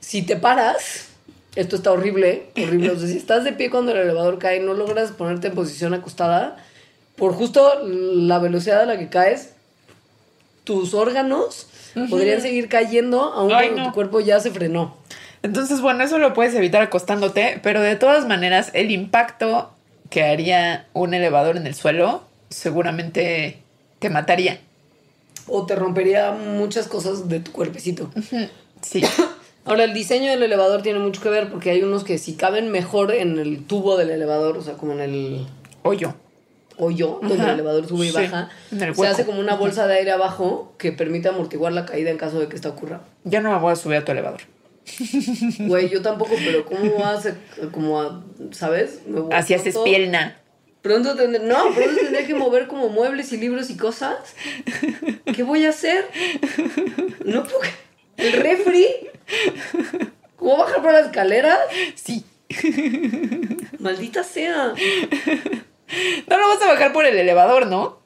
Si te paras, esto está horrible, horrible. O sea, si estás de pie cuando el elevador cae no logras ponerte en posición acostada, por justo la velocidad a la que caes, tus órganos podrían seguir cayendo aun Ay, cuando no. tu cuerpo ya se frenó. Entonces, bueno, eso lo puedes evitar acostándote, pero de todas maneras, el impacto que haría un elevador en el suelo seguramente te mataría. O te rompería muchas cosas de tu cuerpecito. Sí. Ahora, el diseño del elevador tiene mucho que ver porque hay unos que si caben mejor en el tubo del elevador, o sea, como en el Hoyo. hoyo donde el elevador sube y Sí, baja, se hace como una bolsa de aire abajo que permite amortiguar la caída en caso de que esta ocurra. Ya no me voy a subir a tu elevador. Güey, yo tampoco, pero ¿cómo vas a, como a, ¿sabes? Me voy- Así haces pierna. Pronto tendré, no, pronto tendré que mover como muebles y libros y cosas. ¿Qué voy a hacer? No puedo. El refri. ¿Cómo bajar por las escaleras? Sí. Maldita sea. No lo vas a bajar por el elevador, ¿no?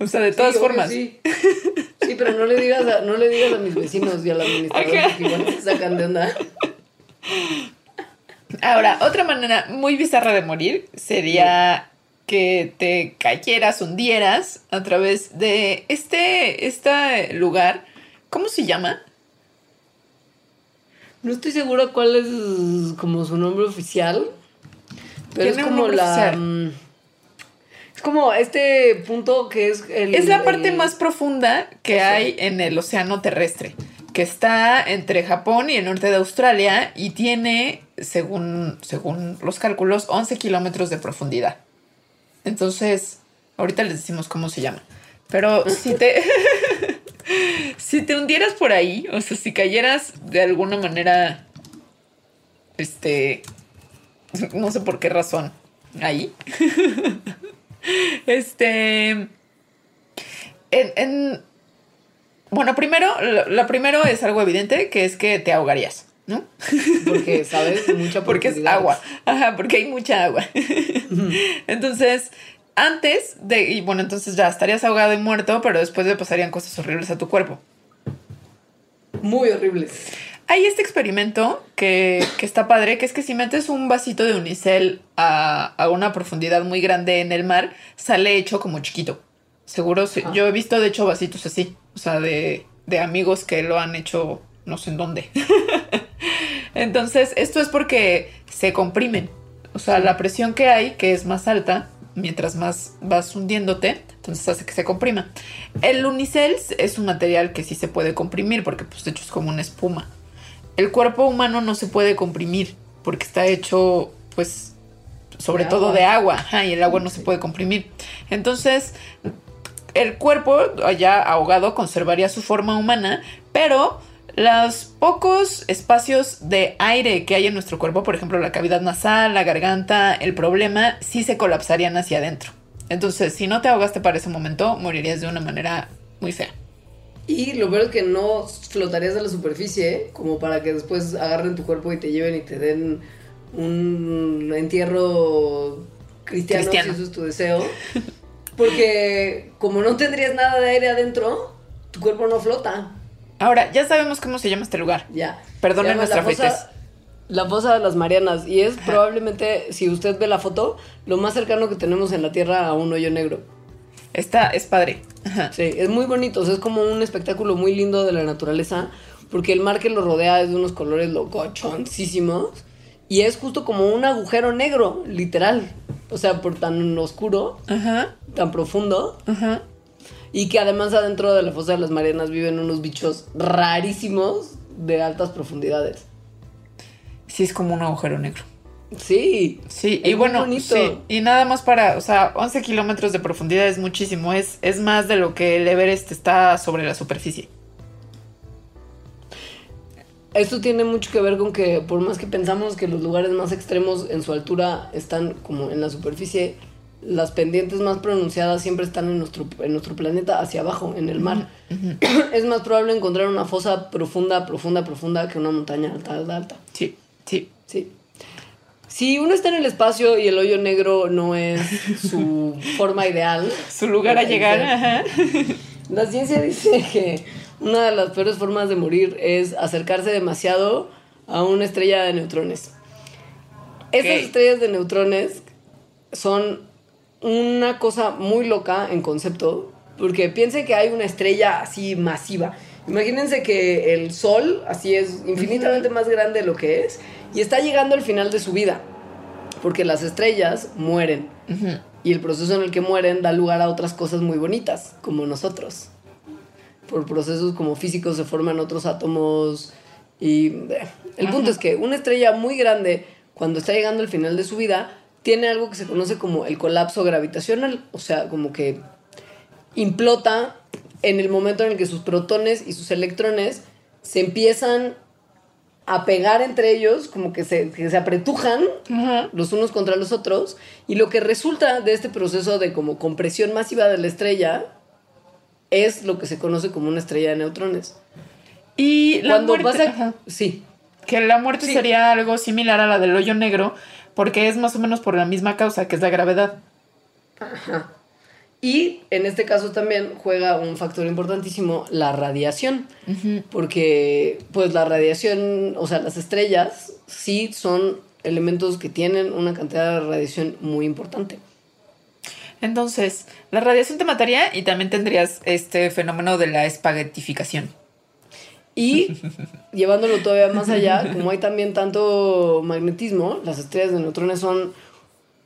O sea, de todas Sí, formas. Sí. Sí, pero no le digas a, no le digas a mis vecinos y al administrador Ajá. porque igual se sacan de onda. Ahora, otra manera muy bizarra de morir sería que te cayeras, hundieras a través de este, este lugar. ¿Cómo se llama? No estoy segura cuál es como su nombre oficial. Pero es como la. oficial. Es como este punto que es el. Es la parte el- más profunda que Eso. hay en el océano terrestre, que está entre Japón y el norte de Australia y tiene, según, según los cálculos, 11 kilómetros de profundidad. Entonces, ahorita les decimos cómo se llama. Pero si te, si te hundieras por ahí, o sea, si cayeras de alguna manera, este, no sé por qué razón, ahí. Este. En, en- bueno, primero, lo, lo primero es algo evidente, que es que te ahogarías, ¿no? Porque, ¿sabes? Mucha Porque es agua. Ajá, porque hay mucha agua. entonces, antes de. Y bueno, entonces ya estarías ahogado y muerto, pero después le pasarían cosas horribles a tu cuerpo. Muy horribles. Hay este experimento que, que está padre, que es que si metes un vasito de unicel a, a una profundidad muy grande en el mar, sale hecho como chiquito. Seguro, sí. Ah. yo he visto de hecho vasitos así, o sea, de, de amigos que lo han hecho no sé en dónde. Entonces, esto es porque se comprimen. O sea, la presión que hay, que es más alta, mientras más vas hundiéndote, entonces hace que se comprima. El unicel es un material que sí se puede comprimir porque pues de hecho es como una espuma. El cuerpo humano no se puede comprimir porque está hecho pues sobre De todo agua. de agua ajá, y el agua no se puede comprimir. Entonces el cuerpo allá ahogado conservaría su forma humana, pero los pocos espacios de aire que hay en nuestro cuerpo, por ejemplo la cavidad nasal, la garganta, el problema, sí se colapsarían hacia adentro. Entonces, si no te ahogaste para ese momento, morirías de una manera muy fea. Y lo peor es que no flotarías a la superficie como para que después agarren tu cuerpo y te lleven y te den un entierro cristiano, Cristiano. si eso es tu deseo. Porque como no tendrías nada de aire adentro, tu cuerpo no flota. Ahora, ya sabemos cómo se llama este lugar. Ya. Perdonen nuestra la fosa-. La fosa de las Marianas. Y es probablemente, si usted ve la foto, lo más cercano que tenemos en la Tierra a un hoyo negro. Está, es padre. Ajá. Sí, es muy bonito. O sea, es como un espectáculo muy lindo de la naturaleza. Porque el mar que lo rodea es de unos colores locochoncísimos. Y es justo como un agujero negro, literal. O sea, por tan oscuro, Ajá. tan profundo. Ajá. Y que además adentro de la fosa de las Marianas viven unos bichos rarísimos de altas profundidades. Sí, es como un agujero negro. Sí. Sí, y bueno, sí, y nada más para, o sea, 11 kilómetros de profundidad es muchísimo, es, es más de lo que el Everest está sobre la superficie. Esto tiene mucho que ver con que por más que pensamos que los lugares más extremos en su altura están como en la superficie, las pendientes más pronunciadas siempre están en nuestro, en nuestro planeta hacia abajo, en el mar. es más probable encontrar una fosa profunda, profunda, profunda que una montaña alta, alta, alta. Sí, sí. Sí. Si uno está en el espacio y el hoyo negro no es su forma ideal, Su lugar a llegar, ajá. La ciencia dice que una de las peores formas de morir es acercarse demasiado a una estrella de neutrones. Estas Ok. estrellas de neutrones son una cosa muy loca en concepto, porque piensen que hay una estrella así masiva. Imagínense que el Sol, así es, infinitamente más grande de lo que es, y está llegando al final de su vida, porque las estrellas mueren. Y el proceso en el que mueren da lugar a otras cosas muy bonitas, como nosotros. Por procesos como físicos se forman otros átomos y... eh, El punto es que una estrella muy grande, cuando está llegando al final de su vida, tiene algo que se conoce como el colapso gravitacional. O sea, como que implota en el momento en el que sus protones y sus electrones se empiezan a pegar entre ellos, como que se, que se apretujan Ajá. los unos contra los otros y lo que resulta de este proceso de como compresión masiva de la estrella es lo que se conoce como una estrella de neutrones. Y la Cuando muerte, pasa ajá. sí, que la muerte Sí. sería algo similar a la del hoyo negro, porque es más o menos por la misma causa, que es la gravedad. Y en este caso también juega un factor importantísimo la radiación, porque pues la radiación, o sea, las estrellas sí son elementos que tienen una cantidad de radiación muy importante. Entonces, la radiación te mataría y también tendrías este fenómeno de la espaguetificación. Y llevándolo todavía más allá, como hay también tanto magnetismo, las estrellas de neutrones son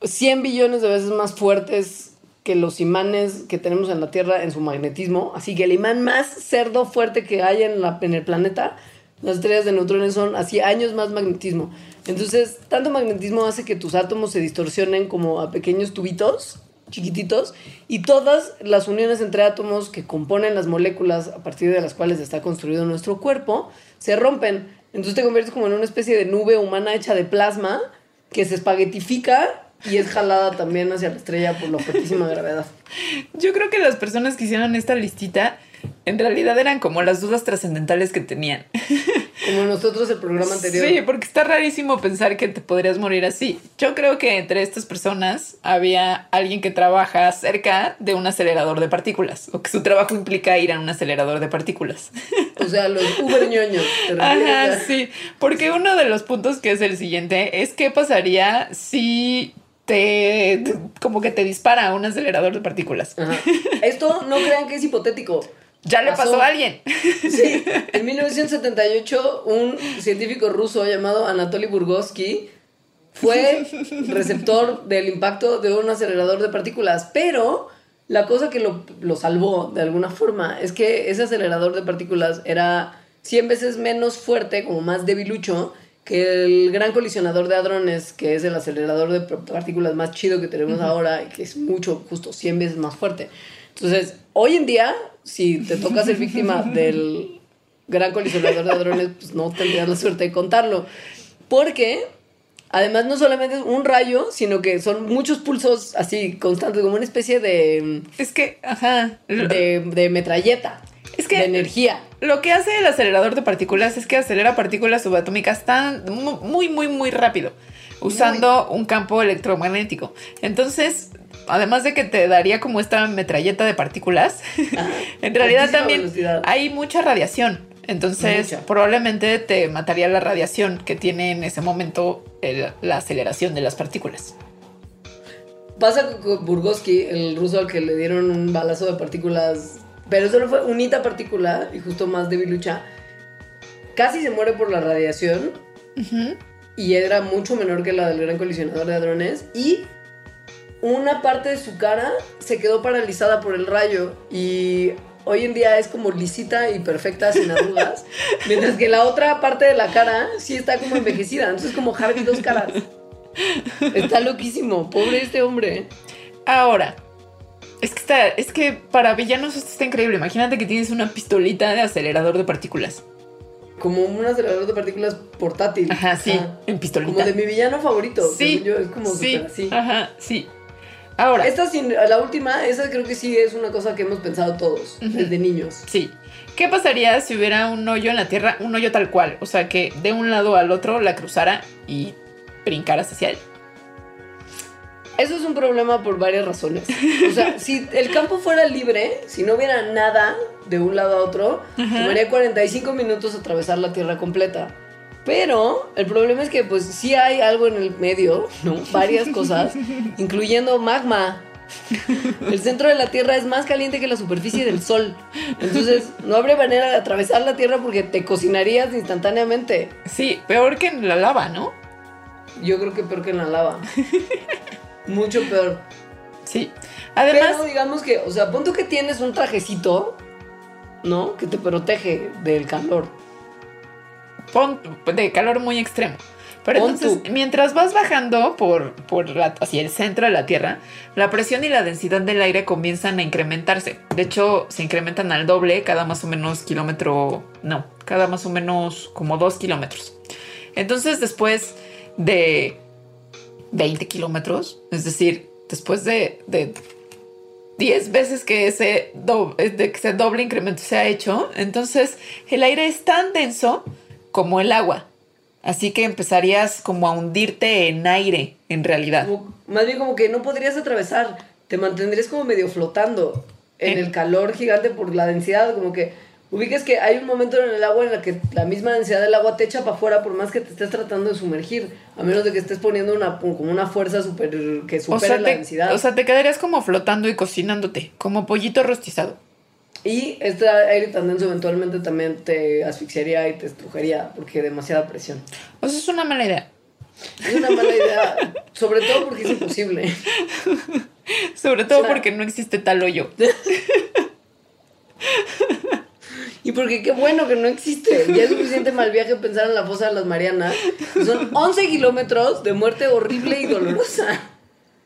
100 billones de veces más fuertes que los imanes que tenemos en la Tierra en su magnetismo. Así que el imán más cerdo fuerte que hay en, en el planeta, las estrellas de neutrones son así años más magnetismo. Entonces, tanto magnetismo hace que tus átomos se distorsionen como a pequeños tubitos chiquititos y todas las uniones entre átomos que componen las moléculas a partir de las cuales está construido nuestro cuerpo se rompen. Entonces te conviertes como en una especie de nube humana hecha de plasma que se espaguetifica y es jalada también hacia la estrella por la fuertísima gravedad. Yo creo que las personas que hicieron esta listita en realidad eran como las dudas trascendentales que tenían. Como nosotros el programa anterior. Sí, porque está rarísimo pensar que te podrías morir así. Yo creo que entre estas personas había alguien que trabaja cerca de un acelerador de partículas o que su trabajo implica ir a un acelerador de partículas. O sea, los uber ñoños. ¿te Ajá, sí, porque uno de los puntos que es el siguiente es qué pasaría si te como que te dispara un acelerador de partículas. Ajá. Esto no crean que es hipotético. Ya le pasó a alguien. Sí, en 1978 un científico ruso llamado Anatoly Burgovsky fue receptor del impacto de un acelerador de partículas, pero la cosa que lo, lo salvó de alguna forma es que ese acelerador de partículas era 100 veces menos fuerte, como más debilucho, que el gran colisionador de hadrones, que es el acelerador de partículas más chido que tenemos ahora y que es mucho, justo 100 veces más fuerte. Entonces, hoy en día, si te toca ser víctima del gran colisionador de hadrones, pues no tendrías la suerte de contarlo. Porque, además, no solamente es un rayo, sino que son muchos pulsos así constantes, como una especie de, Es que, ajá. de, de metralleta, Es que- de energía. Lo que hace el acelerador de partículas es que acelera partículas subatómicas tan mu- muy, muy, muy rápido, usando un campo electromagnético. Entonces, además de que te daría como esta metralleta de partículas, en realidad también velocidad. hay mucha radiación. Entonces, Mucha. probablemente te mataría la radiación que tiene en ese momento el- la aceleración de las partículas. Pasa con- Burgovsky, el ruso al que le dieron un balazo de partículas, pero solo fue unita partícula y justo más debilucha. Casi se muere por la radiación. Y era mucho menor que la del gran colisionador de hadrones. Y una parte de su cara se quedó paralizada por el rayo. Y hoy en día es como lisita y perfecta sin arrugas, mientras que la otra parte de la cara sí está como envejecida, entonces como Harvey dos caras. Está loquísimo, pobre este hombre. Ahora, es que está, es que para villanos esto está increíble. Imagínate que tienes una pistolita de acelerador de partículas. Como un acelerador de partículas portátil. Ajá, sí, Ajá. en pistolita. Como de mi villano favorito. Sí, yo, es como sí, así. ajá, sí. Ahora, Esta sin, la última, esa creo que sí es una cosa que hemos pensado todos, desde niños. sí. ¿Qué pasaría si hubiera un hoyo en la Tierra, un hoyo tal cual? O sea, que de un lado al otro la cruzara y brincaras hacia él. Eso es un problema por varias razones. O sea, si el campo fuera libre, si no hubiera nada de un lado a otro, tomaría 45 minutos atravesar la Tierra completa. Pero el problema es que pues sí hay algo en el medio, ¿no? Varias cosas, incluyendo magma. El centro de la Tierra es más caliente que la superficie del Sol. Entonces, no habría manera de atravesar la Tierra porque te cocinarías instantáneamente. Sí, peor que en la lava, ¿no? Yo creo que peor que en la lava. Mucho peor. Sí. Además, Pero digamos que, o sea, pon tú que tienes un trajecito, ¿no? Que te protege del calor. pon- de calor muy extremo. Pero Pon entonces, tú. mientras vas bajando por, por la- hacia el centro de la Tierra, la presión y la densidad del aire comienzan a incrementarse. De hecho, se incrementan al doble cada más o menos kilómetro, no, cada más o menos como dos kilómetros. Entonces, después de 20 kilómetros, es decir, después de, de 10 veces que ese, do- de que ese doble incremento se ha hecho, entonces el aire es tan denso como el agua. Así que empezarías como a hundirte en aire, en realidad. Como- más bien como que no podrías atravesar, te mantendrías como medio flotando en En- el calor gigante por la densidad, como que ubicas que hay un momento en el agua en la que la misma densidad del agua te echa para afuera por más que te estés tratando de sumergir, a menos de que estés poniendo una como una fuerza super que supere O sea, la te, densidad. o sea, te quedarías como flotando y cocinándote, como pollito rostizado. Y este aire tan denso eventualmente también te asfixiaría y te estrujaría porque demasiada presión. O sea, es una mala idea. Es una mala idea, sobre todo porque es imposible. Sobre todo O sea- porque no existe tal hoyo. Y porque qué bueno que no existe. Ya es suficiente mal viaje pensar en la fosa de las Marianas. Son 11 kilómetros de muerte horrible y dolorosa.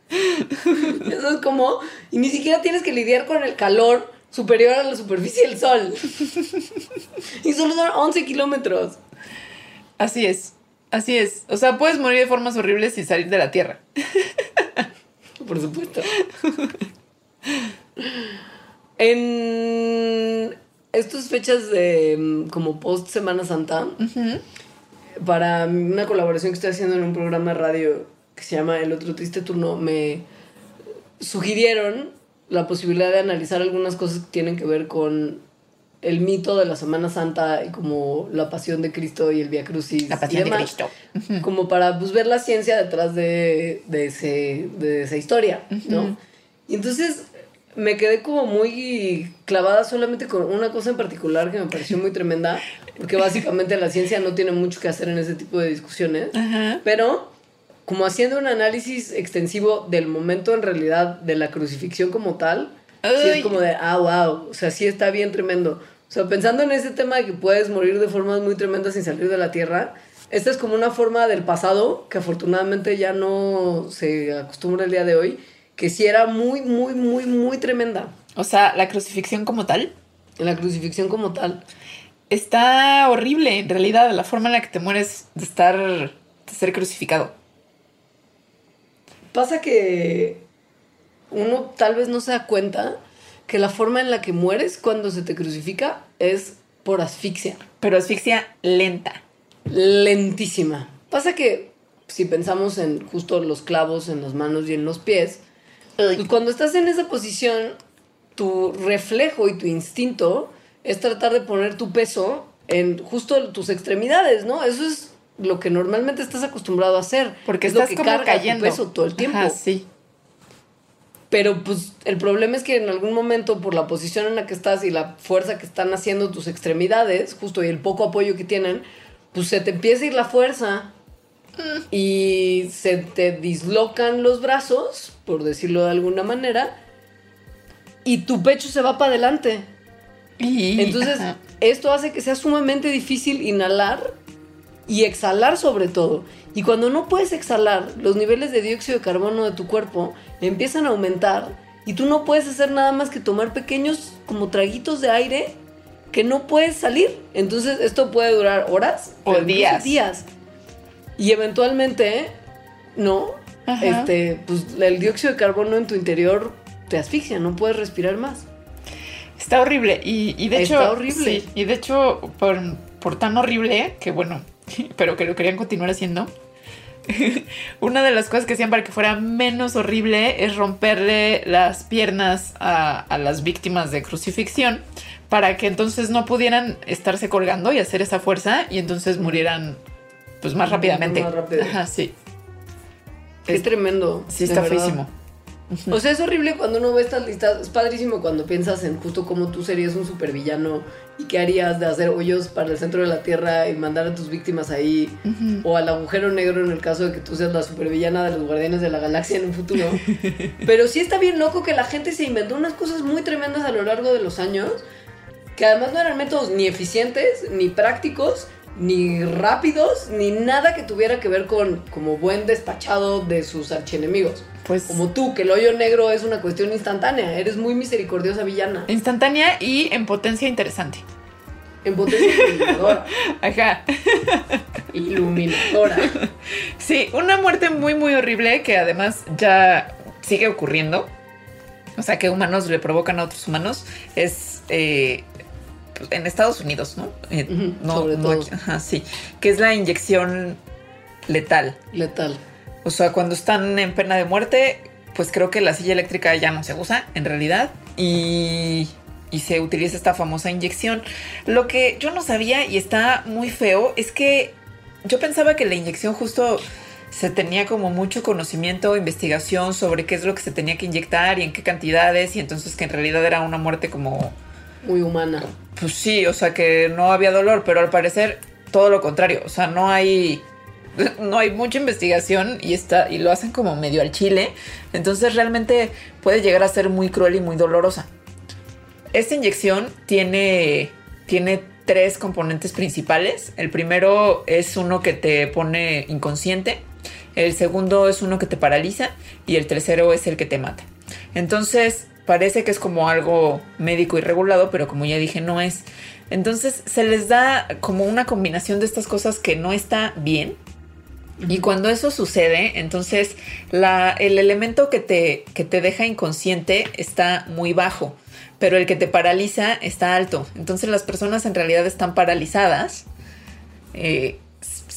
Eso es como... Y ni siquiera tienes que lidiar con el calor superior a la superficie del sol. Y solo son 11 kilómetros. Así es. Así es. O sea, puedes morir de formas horribles y salir de la Tierra. Por supuesto. En estas fechas de mm, como post Semana Santa, para una colaboración que estoy haciendo en un programa de radio que se llama El Otro Triste Turno, me sugirieron la posibilidad de analizar algunas cosas que tienen que ver con el mito de la Semana Santa y como la pasión de Cristo y el Via Crucis. La y pasión de demás Cristo. como para pues, ver la ciencia detrás de, de, ese, de esa historia, ¿no? Y entonces me quedé como muy clavada solamente con una cosa en particular que me pareció muy tremenda, porque básicamente la ciencia no tiene mucho que hacer en ese tipo de discusiones, Ajá. pero como haciendo un análisis extensivo del momento en realidad de la crucifixión como tal, sí es como de, ah, wow, o sea, sí está bien tremendo. O sea, pensando en ese tema de que puedes morir de formas muy tremendas sin salir de la tierra, esta es como una forma del pasado que afortunadamente ya no se acostumbra el día de hoy, que sí era muy, muy, muy, muy tremenda. O sea, la crucifixión como tal La crucifixión como tal. está horrible. En realidad, la forma en la que te mueres de estar, de ser crucificado. Pasa que uno tal vez no se da cuenta que la forma en la que mueres cuando se te crucifica es por asfixia. Pero asfixia lenta. lentísima. Pasa que si pensamos en justo los clavos en las manos y en los pies, pues cuando estás en esa posición, tu reflejo y tu instinto es tratar de poner tu peso en justo tus extremidades, ¿no? Eso es lo que normalmente estás acostumbrado a hacer. Porque es lo estás que como carga cayendo. tu peso todo el tiempo. Ajá, sí. Pero pues el problema es que en algún momento por la posición en la que estás y la fuerza que están haciendo tus extremidades, justo y el poco apoyo que tienen, pues se te empieza a ir la fuerza y se te dislocan los brazos, por decirlo de alguna manera, y tu pecho se va para adelante. Y, Entonces, ajá. esto hace que sea sumamente difícil inhalar y exhalar sobre todo. Y cuando no puedes exhalar, los niveles de dióxido de carbono de tu cuerpo empiezan a aumentar y tú no puedes hacer nada más que tomar pequeños como traguitos de aire que no puedes salir. Entonces, esto puede durar horas O días. Y eventualmente, ¿no? Ajá. Este, pues el dióxido de carbono en tu interior te asfixia, no puedes respirar más. Está horrible. Y, y de Está hecho. horrible. sí, y de hecho, por, por tan horrible que bueno, pero que lo querían continuar haciendo. Una de las cosas que hacían para que fuera menos horrible es romperle las piernas a, a las víctimas de crucifixión para que entonces no pudieran estarse colgando y hacer esa fuerza y entonces murieran pues más rápidamente. más rápido. Ajá, sí. Qué Es- tremendo. Sí, está verdad. feísimo. O sea, es horrible cuando uno ve estas listas. Es padrísimo cuando piensas en justo cómo tú serías un supervillano y qué harías de hacer hoyos para el centro de la Tierra y mandar a tus víctimas ahí. O al agujero negro en el caso de que tú seas la supervillana de los Guardianes de la Galaxia en un futuro. Pero sí está bien loco que la gente se inventó unas cosas muy tremendas a lo largo de los años. Que además no eran métodos ni eficientes, ni prácticos, ni rápidos, ni nada que tuviera que ver con como buen despachado de sus archienemigos. Pues Como tú, que el hoyo negro es una cuestión instantánea. Eres muy misericordiosa villana. instantánea y en potencia interesante. En potencia iluminadora. Ajá. Iluminadora. Sí, una muerte muy, muy horrible que además ya sigue ocurriendo. O sea, que humanos le provocan a otros humanos. Es eh, en Estados Unidos, ¿no? Eh, no, sobre no todo. aquí. Ajá, sí. Que es la inyección letal. Letal. O sea, cuando están en pena de muerte, pues creo que la silla eléctrica ya no se usa en realidad. Y, y se utiliza esta famosa inyección. Lo que yo no sabía y está muy feo es que yo pensaba que la inyección justo se tenía como mucho conocimiento, investigación sobre qué es lo que se tenía que inyectar y en qué cantidades. Y entonces que en realidad era una muerte como muy humana. Pues sí, o sea que no había dolor, pero al parecer todo lo contrario. O sea, no hay. No hay mucha investigación y está. y lo hacen como medio al chile. Entonces realmente puede llegar a ser muy cruel y muy dolorosa. Esta inyección tiene. tiene tres componentes principales. El primero es uno que te pone inconsciente. El segundo es uno que te paraliza. Y el tercero es el que te mata. Entonces, parece que es como algo médico y regulado, pero como ya dije, no es. Entonces se les da como una combinación de estas cosas que no está bien. Y cuando eso sucede, entonces la, el elemento que te, que te deja inconsciente está muy bajo, pero el que te paraliza está alto. Entonces las personas en realidad están paralizadas. Eh,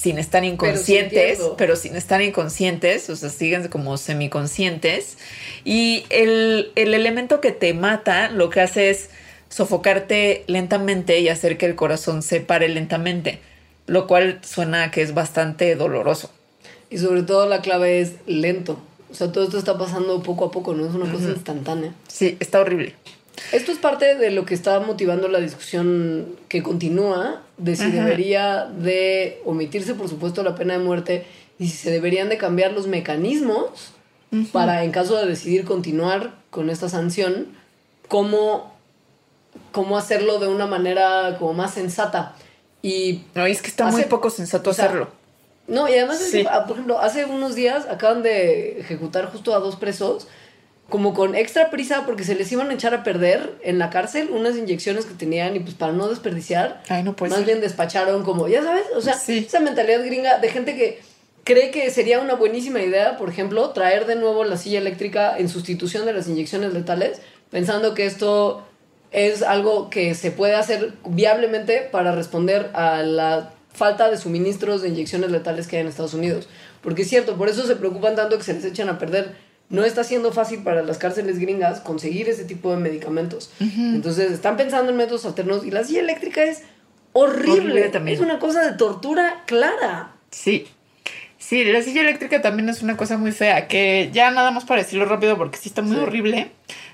sin estar inconscientes, pero, sin estar inconscientes, o sea, siguen como semiconscientes. Y el, el elemento que te mata lo que hace es sofocarte lentamente y hacer que el corazón se pare lentamente, lo cual suena que es bastante doloroso. Y sobre todo la clave es lento. O sea, todo esto está pasando poco a poco, no es una cosa instantánea. Sí, está horrible. Esto es parte de lo que está motivando la discusión que continúa de si debería de omitirse, por supuesto, la pena de muerte y si se deberían de cambiar los mecanismos para, en caso de decidir continuar con esta sanción, cómo, cómo hacerlo de una manera como más sensata. Y No, es que está muy poco sensato o sea, hacerlo. no, y además, es Sí. ah, por ejemplo, hace unos días acaban de ejecutar justo a dos presos, como con extra prisa porque se les iban a echar a perder en la cárcel unas inyecciones que tenían y pues para no desperdiciar, Ay, no puede más ser. bien despacharon como, ya sabes, o sea, Sí. esa mentalidad gringa de gente que cree que sería una buenísima idea, por ejemplo, traer de nuevo la silla eléctrica en sustitución de las inyecciones letales, pensando que esto es algo que se puede hacer viablemente para responder a la falta de suministros de inyecciones letales que hay en Estados Unidos. Porque es cierto, por eso se preocupan tanto que se les echan a perder. No está siendo fácil para las cárceles gringas conseguir ese tipo de medicamentos. Entonces están pensando en métodos alternos y la silla eléctrica es horrible. Horrible también. Es una cosa de tortura clara. Sí. Sí, la silla eléctrica también es una cosa muy fea, que ya nada más para decirlo rápido porque sí está muy Sí. horrible.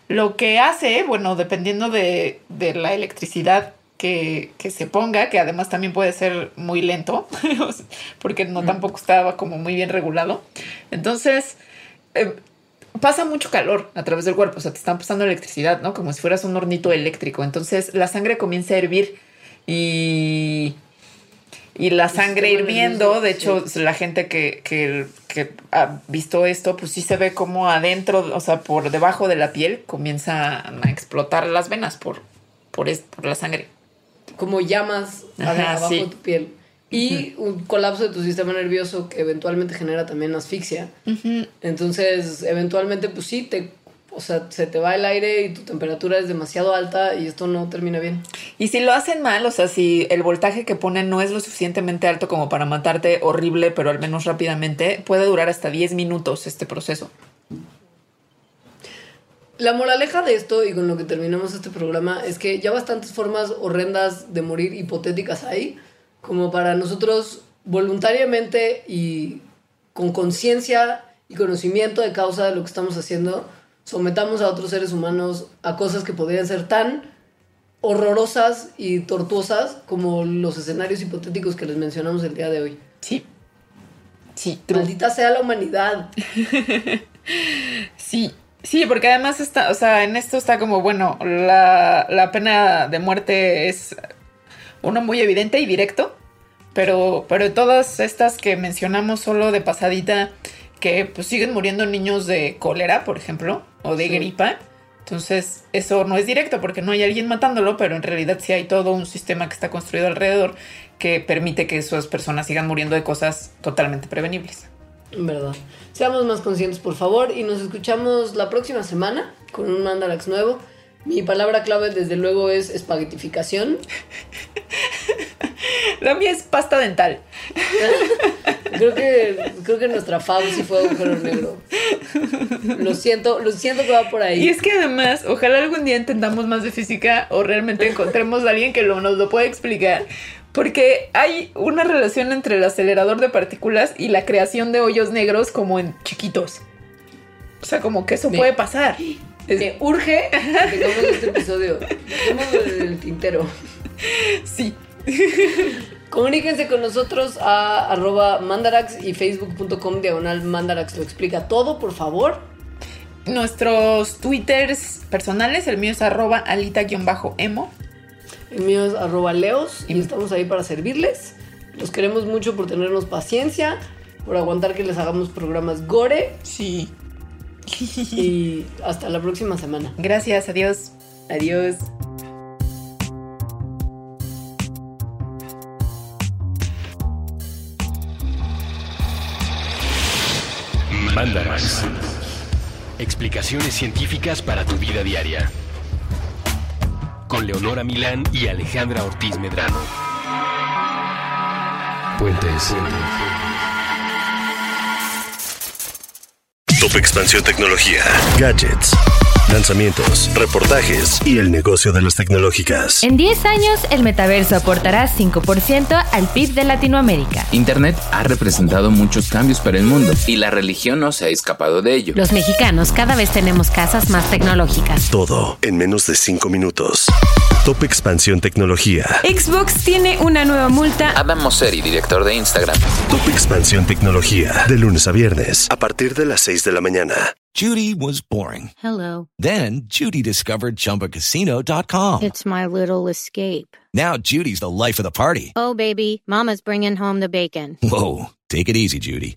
Lo que hace, bueno, dependiendo de, de la electricidad que, que se ponga, que además también puede ser muy lento, porque no tampoco estaba como muy bien regulado. Entonces, eh, pasa mucho calor a través del cuerpo, o sea, te están pasando electricidad, ¿no? Como si fueras un hornito eléctrico. Entonces, la sangre comienza a hervir y y la sangre hirviendo, de hecho, la gente que, que, que ha visto esto, pues sí se ve como adentro, o sea, por debajo de la piel comienzan a explotar las venas por, por, por la sangre. Como llamas Ajá, abajo sí. de tu piel. Y un colapso de tu sistema nervioso que eventualmente genera también asfixia. Entonces, eventualmente, pues sí, te, o sea, se te va el aire y tu temperatura es demasiado alta y esto no termina bien. Y si lo hacen mal, o sea, si el voltaje que ponen no es lo suficientemente alto como para matarte horrible, pero al menos rápidamente, puede durar hasta 10 minutos este proceso. La moraleja de esto, y con lo que terminamos este programa, es que ya bastantes formas horrendas de morir hipotéticas hay, como para nosotros voluntariamente y con conciencia y conocimiento de causa de lo que estamos haciendo, sometamos a otros seres humanos a cosas que podrían ser tan horrorosas y tortuosas como los escenarios hipotéticos que les mencionamos el día de hoy. Sí. Sí, true. Maldita sea la humanidad. Sí, sí, porque además está, o sea, en esto está como, bueno, la, la pena de muerte es uno muy evidente y directo, pero, pero todas estas que mencionamos solo de pasadita, que pues siguen muriendo niños de cólera, por ejemplo, o de Sí. gripa. Entonces, eso no es directo porque no hay alguien matándolo, pero en realidad sí hay todo un sistema que está construido alrededor que permite que esas personas sigan muriendo de cosas totalmente prevenibles. En verdad. Seamos más conscientes, por favor, y nos escuchamos la próxima semana con un Mandalax nuevo. Mi palabra clave, desde luego, es espaguetificación. La mía es pasta dental. Creo que, creo que nuestra fab sí fue agujero negro. Lo siento, lo siento que va por ahí. Y es que además, ojalá algún día entendamos más de física o realmente encontremos a alguien que lo, nos lo pueda explicar. Porque hay una relación entre el acelerador de partículas y la creación de hoyos negros como en chiquitos. O sea, como que eso puede pasar. Me urge que tengamos este episodio. Dejémoslo en el tintero. Sí. Comuníquense con nosotros a arroba mandarax y facebook.com diagonal mandarax. Lo explica todo, por favor. Nuestros twitters personales, el mío es arroba alita-emo. El mío es arroba leos y estamos ahí para servirles. Los queremos mucho por tenernos paciencia, por aguantar que les hagamos programas gore Sí. y hasta la próxima semana. Gracias, adiós. Adiós. Mandarax. Explicaciones científicas para tu vida diaria. Con Leonora Milán y Alejandra Ortiz Medrano. Puentes. Top Expansión Tecnología. Gadgets. Lanzamientos, reportajes y el negocio de las tecnológicas. En 10 años, el metaverso aportará 5% al PIB de Latinoamérica. Internet ha representado muchos cambios para el mundo y la religión no se ha escapado de ello. Los mexicanos cada vez tenemos casas más tecnológicas. Todo en menos de 5 minutos. Top Expansión Tecnología. Xbox tiene una nueva multa. Adam Mosseri, director de Instagram. Top Expansión Tecnología. De lunes a viernes, a partir de las 6 de la mañana. Judy was boring. Hello. Then Judy discovered ChumbaCasino.com. It's my little escape. Now Judy's the life of the party. Oh, baby, Mama's bringing home the bacon. Whoa, take it easy, Judy.